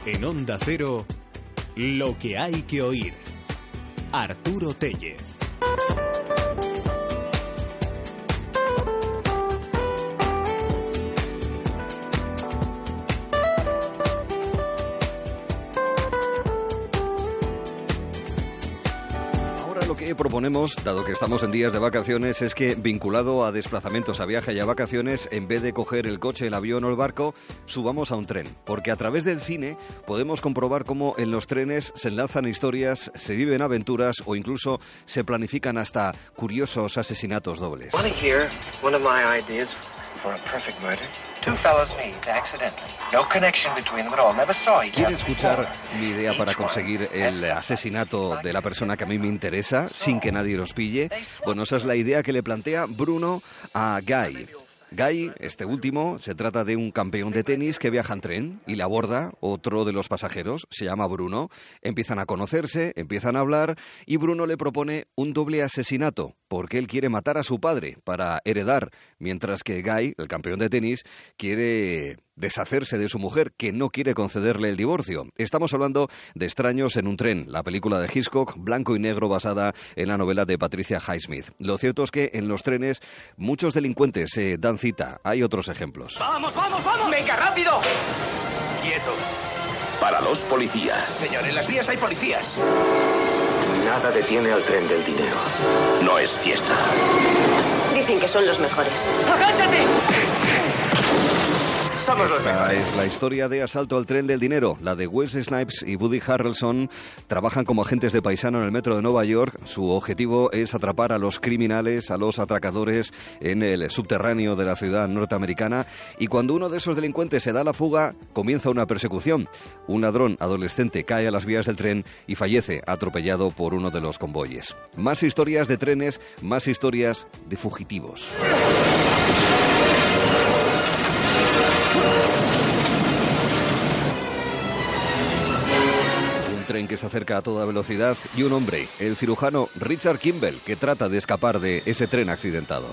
Speaker 1: En Onda Cero, lo que hay que oír. Arturo Tellez.
Speaker 2: Proponemos, dado que estamos en días de vacaciones, es que vinculado a desplazamientos a viaje y a vacaciones, en vez de coger el coche, el avión o el barco, subamos a un tren. Porque a través del cine podemos comprobar cómo en los trenes se enlazan historias, se viven aventuras o incluso se planifican hasta curiosos asesinatos dobles.
Speaker 25: For a perfect murder? Two fellows meet accidentally. No connection between them at all. Never saw each
Speaker 2: ¿Quiere
Speaker 25: other
Speaker 2: escuchar mi idea para conseguir el asesinato de la persona que a mí me interesa sin que nadie los pille? Bueno, esa es la idea que le plantea Bruno a Guy. Guy, este último, se trata de un campeón de tenis que viaja en tren y le aborda otro de los pasajeros, se llama Bruno. Empiezan a conocerse, empiezan a hablar y Bruno le propone un doble asesinato porque él quiere matar a su padre para heredar, mientras que Guy, el campeón de tenis, quiere deshacerse de su mujer, que no quiere concederle el divorcio. Estamos hablando de Extraños en un tren, la película de Hitchcock, blanco y negro, basada en la novela de Patricia Highsmith. Lo cierto es que en los trenes muchos delincuentes se dan cita. Hay otros ejemplos.
Speaker 5: ¡Vamos, vamos, vamos! ¡Venga, rápido!
Speaker 26: Quieto. Para los policías.
Speaker 5: Señor, en las vías hay policías.
Speaker 26: Nada detiene al tren del dinero. No es fiesta.
Speaker 27: Dicen que son los mejores.
Speaker 5: ¡Agáchate!
Speaker 26: Somos los
Speaker 2: Esta
Speaker 26: mejores.
Speaker 2: es la historia de Asalto al Tren del Dinero. La de Wes Snipes y Woody Harrelson trabajan como agentes de paisano en el metro de Nueva York. Su objetivo es atrapar a los criminales, a los atracadores en el subterráneo de la ciudad norteamericana. Y cuando uno de esos delincuentes se da la fuga, comienza una persecución. Un ladrón adolescente cae a las vías del tren y fallece atropellado por uno de los convoyes. Más historias de trenes, más historias de fugitivos. Un tren que se acerca a toda velocidad y un hombre, el cirujano Richard Kimball, que trata de escapar de ese tren accidentado.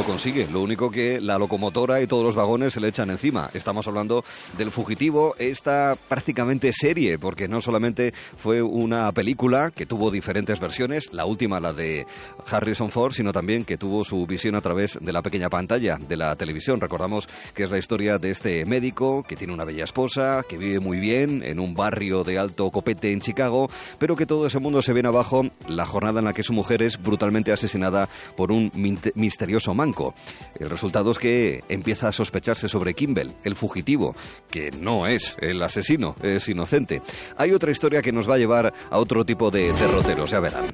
Speaker 2: Lo consigue. Lo único que la locomotora y todos los vagones se le echan encima. Estamos hablando del fugitivo, esta prácticamente serie, porque no solamente fue una película que tuvo diferentes versiones, la última la de Harrison Ford, sino también que tuvo su visión a través de la pequeña pantalla de la televisión. Recordamos que es la historia de este médico que tiene una bella esposa, que vive muy bien en un barrio de alto copete en Chicago, pero que todo ese mundo se viene abajo la jornada en la que su mujer es brutalmente asesinada por un misterioso El resultado es que empieza a sospecharse sobre Kimball, el fugitivo, que no es el asesino, es inocente. Hay otra historia que nos va a llevar a otro tipo de derroteros, ya verán.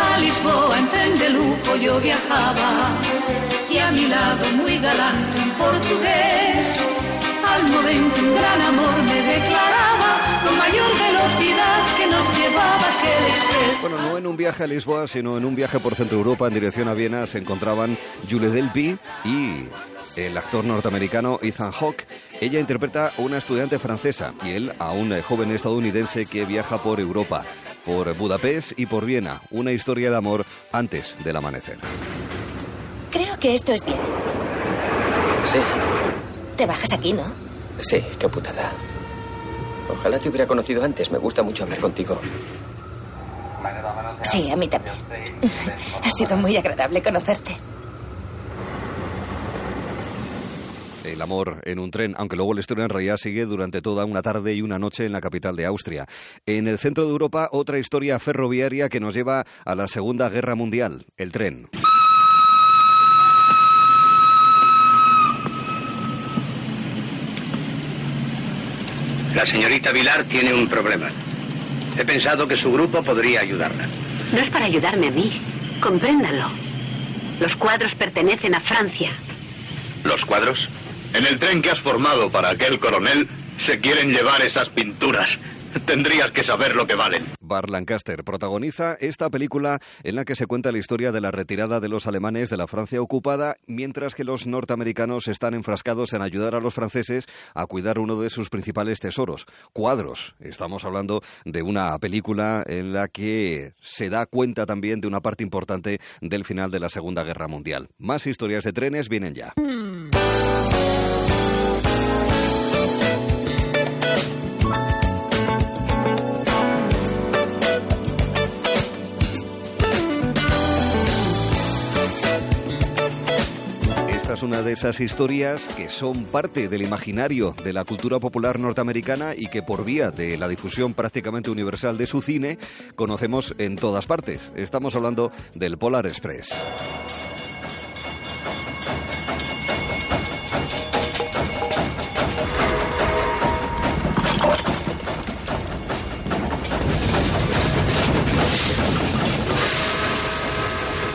Speaker 5: A Lisboa en tren de lujo yo viajaba y a mi lado muy galante un portugués. Al momento un gran amor
Speaker 2: Bueno, no en un viaje a Lisboa, sino en un viaje por Centro Europa en dirección a Viena se encontraban Julie Delpy y el actor norteamericano Ethan Hawke. Ella interpreta a una estudiante francesa y él a un eh, joven estadounidense que viaja por Europa, por Budapest y por Viena. Una historia de amor antes del amanecer.
Speaker 28: Creo que esto es bien.
Speaker 29: Sí,
Speaker 28: Te bajas aquí, ¿no?
Speaker 29: sí, qué putada. Ojalá te hubiera conocido antes. Me gusta mucho hablar contigo.
Speaker 28: Sí, a mí también. Ha sido muy agradable conocerte.
Speaker 2: El amor en un tren, aunque luego la historia en realidad sigue durante toda una tarde y una noche en la capital de Austria. En el centro de Europa, otra historia ferroviaria que nos lleva a la Segunda Guerra Mundial, el tren.
Speaker 27: La señorita Vilar tiene un problema. He pensado que su grupo podría ayudarla.
Speaker 30: No es para ayudarme a mí. Compréndanlo. Los cuadros pertenecen a Francia.
Speaker 27: ¿Los cuadros? En el tren que has formado para aquel coronel se quieren llevar esas pinturas. Tendrías que saber lo que valen.
Speaker 2: Bar Lancaster protagoniza esta película en la que se cuenta la historia de la retirada de los alemanes de la Francia ocupada, mientras que los norteamericanos están enfrascados en ayudar a los franceses a cuidar uno de sus principales tesoros, cuadros. Estamos hablando de una película en la que se da cuenta también de una parte importante del final de la Segunda Guerra Mundial. Más historias de trenes vienen ya. Una de esas historias que son parte del imaginario de la cultura popular norteamericana y que por vía de la difusión prácticamente universal de su cine conocemos en todas partes. Estamos hablando del Polar Express.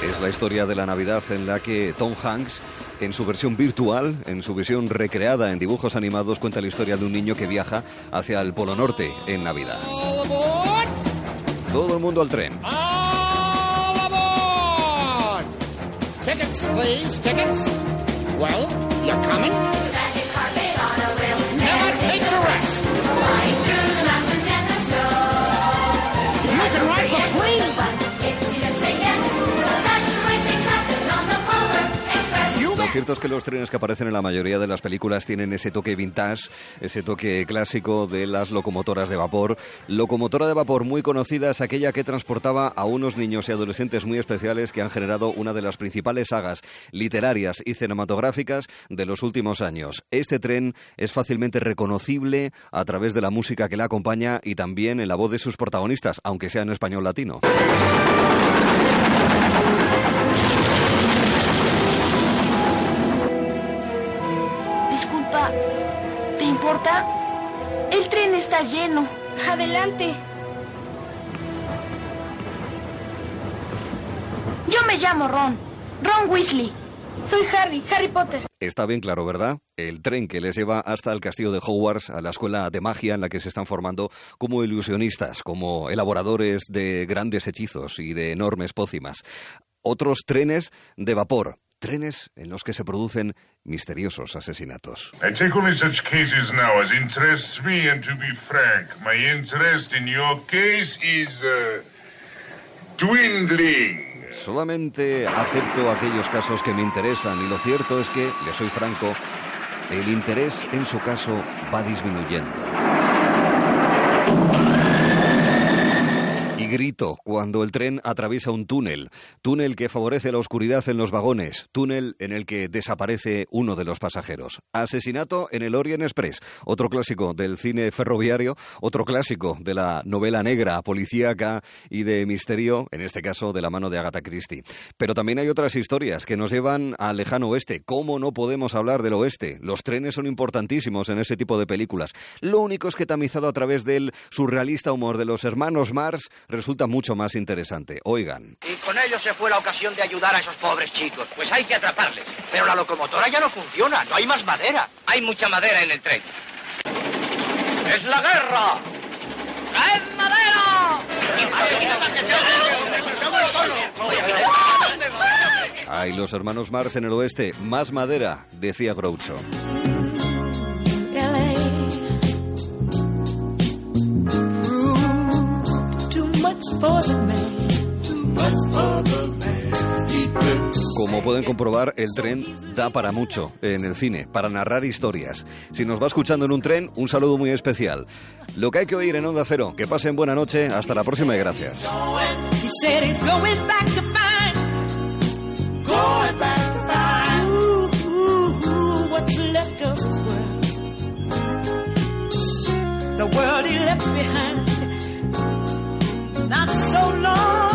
Speaker 2: Es la historia de la Navidad en la que Tom Hanks, en su versión virtual, en su versión recreada en dibujos animados, cuenta la historia de un niño que viaja hacia el Polo Norte en Navidad. Todo el mundo al tren.
Speaker 31: Tickets, please, tickets. Well, you're coming?
Speaker 2: Cierto es que los trenes que aparecen en la mayoría de las películas tienen ese toque vintage, ese toque clásico de las locomotoras de vapor. Locomotora de vapor muy conocida es aquella que transportaba a unos niños y adolescentes muy especiales que han generado una de las principales sagas literarias y cinematográficas de los últimos años. Este tren es fácilmente reconocible a través de la música que la acompaña y también en la voz de sus protagonistas, aunque sea en español latino.
Speaker 32: Importa? El tren está lleno. Adelante. Yo me llamo Ron. Ron Weasley. Soy Harry, Harry Potter.
Speaker 2: Está bien claro, ¿verdad? El tren que les lleva hasta el castillo de Hogwarts, a la escuela de magia en la que se están formando como ilusionistas, como elaboradores de grandes hechizos y de enormes pócimas. Otros trenes de vapor, trenes en los que se producen misteriosos asesinatos.
Speaker 33: I take only such cases now as interest me, and to be frank, my interest in your case is uh, dwindling.
Speaker 2: Solamente acepto aquellos casos que me interesan y lo cierto es que, le soy franco, el interés en su caso va disminuyendo. Grito cuando el tren atraviesa un túnel, túnel que favorece la oscuridad en los vagones, túnel en el que desaparece uno de los pasajeros. Asesinato en el Orient Express, otro clásico del cine ferroviario, otro clásico de la novela negra, policíaca y de misterio, en este caso de la mano de Agatha Christie. Pero también hay otras historias que nos llevan al lejano oeste. ¿Cómo no podemos hablar del oeste? Los trenes son importantísimos en ese tipo de películas. Lo único es que tamizado a través del surrealista humor de los hermanos Mars resulta mucho más interesante. Oigan.
Speaker 34: Y con ello se fue la ocasión de ayudar a esos pobres chicos. Pues hay que atraparles. Pero la locomotora ya no funciona, no hay más madera. Hay mucha madera en el tren. ¡Es la guerra! ¡Traed madera!
Speaker 2: Hay los hermanos Mars en el oeste. Más madera, decía Groucho.
Speaker 5: For the man. Too much for the man.
Speaker 2: Como pueden comprobar, el tren da para mucho en el cine, para narrar historias. Si nos va escuchando en un tren, un saludo muy especial. Lo que hay que oír en Onda Cero. Que pasen buena noche. Hasta la próxima y gracias.
Speaker 5: The world he left behind. Not so long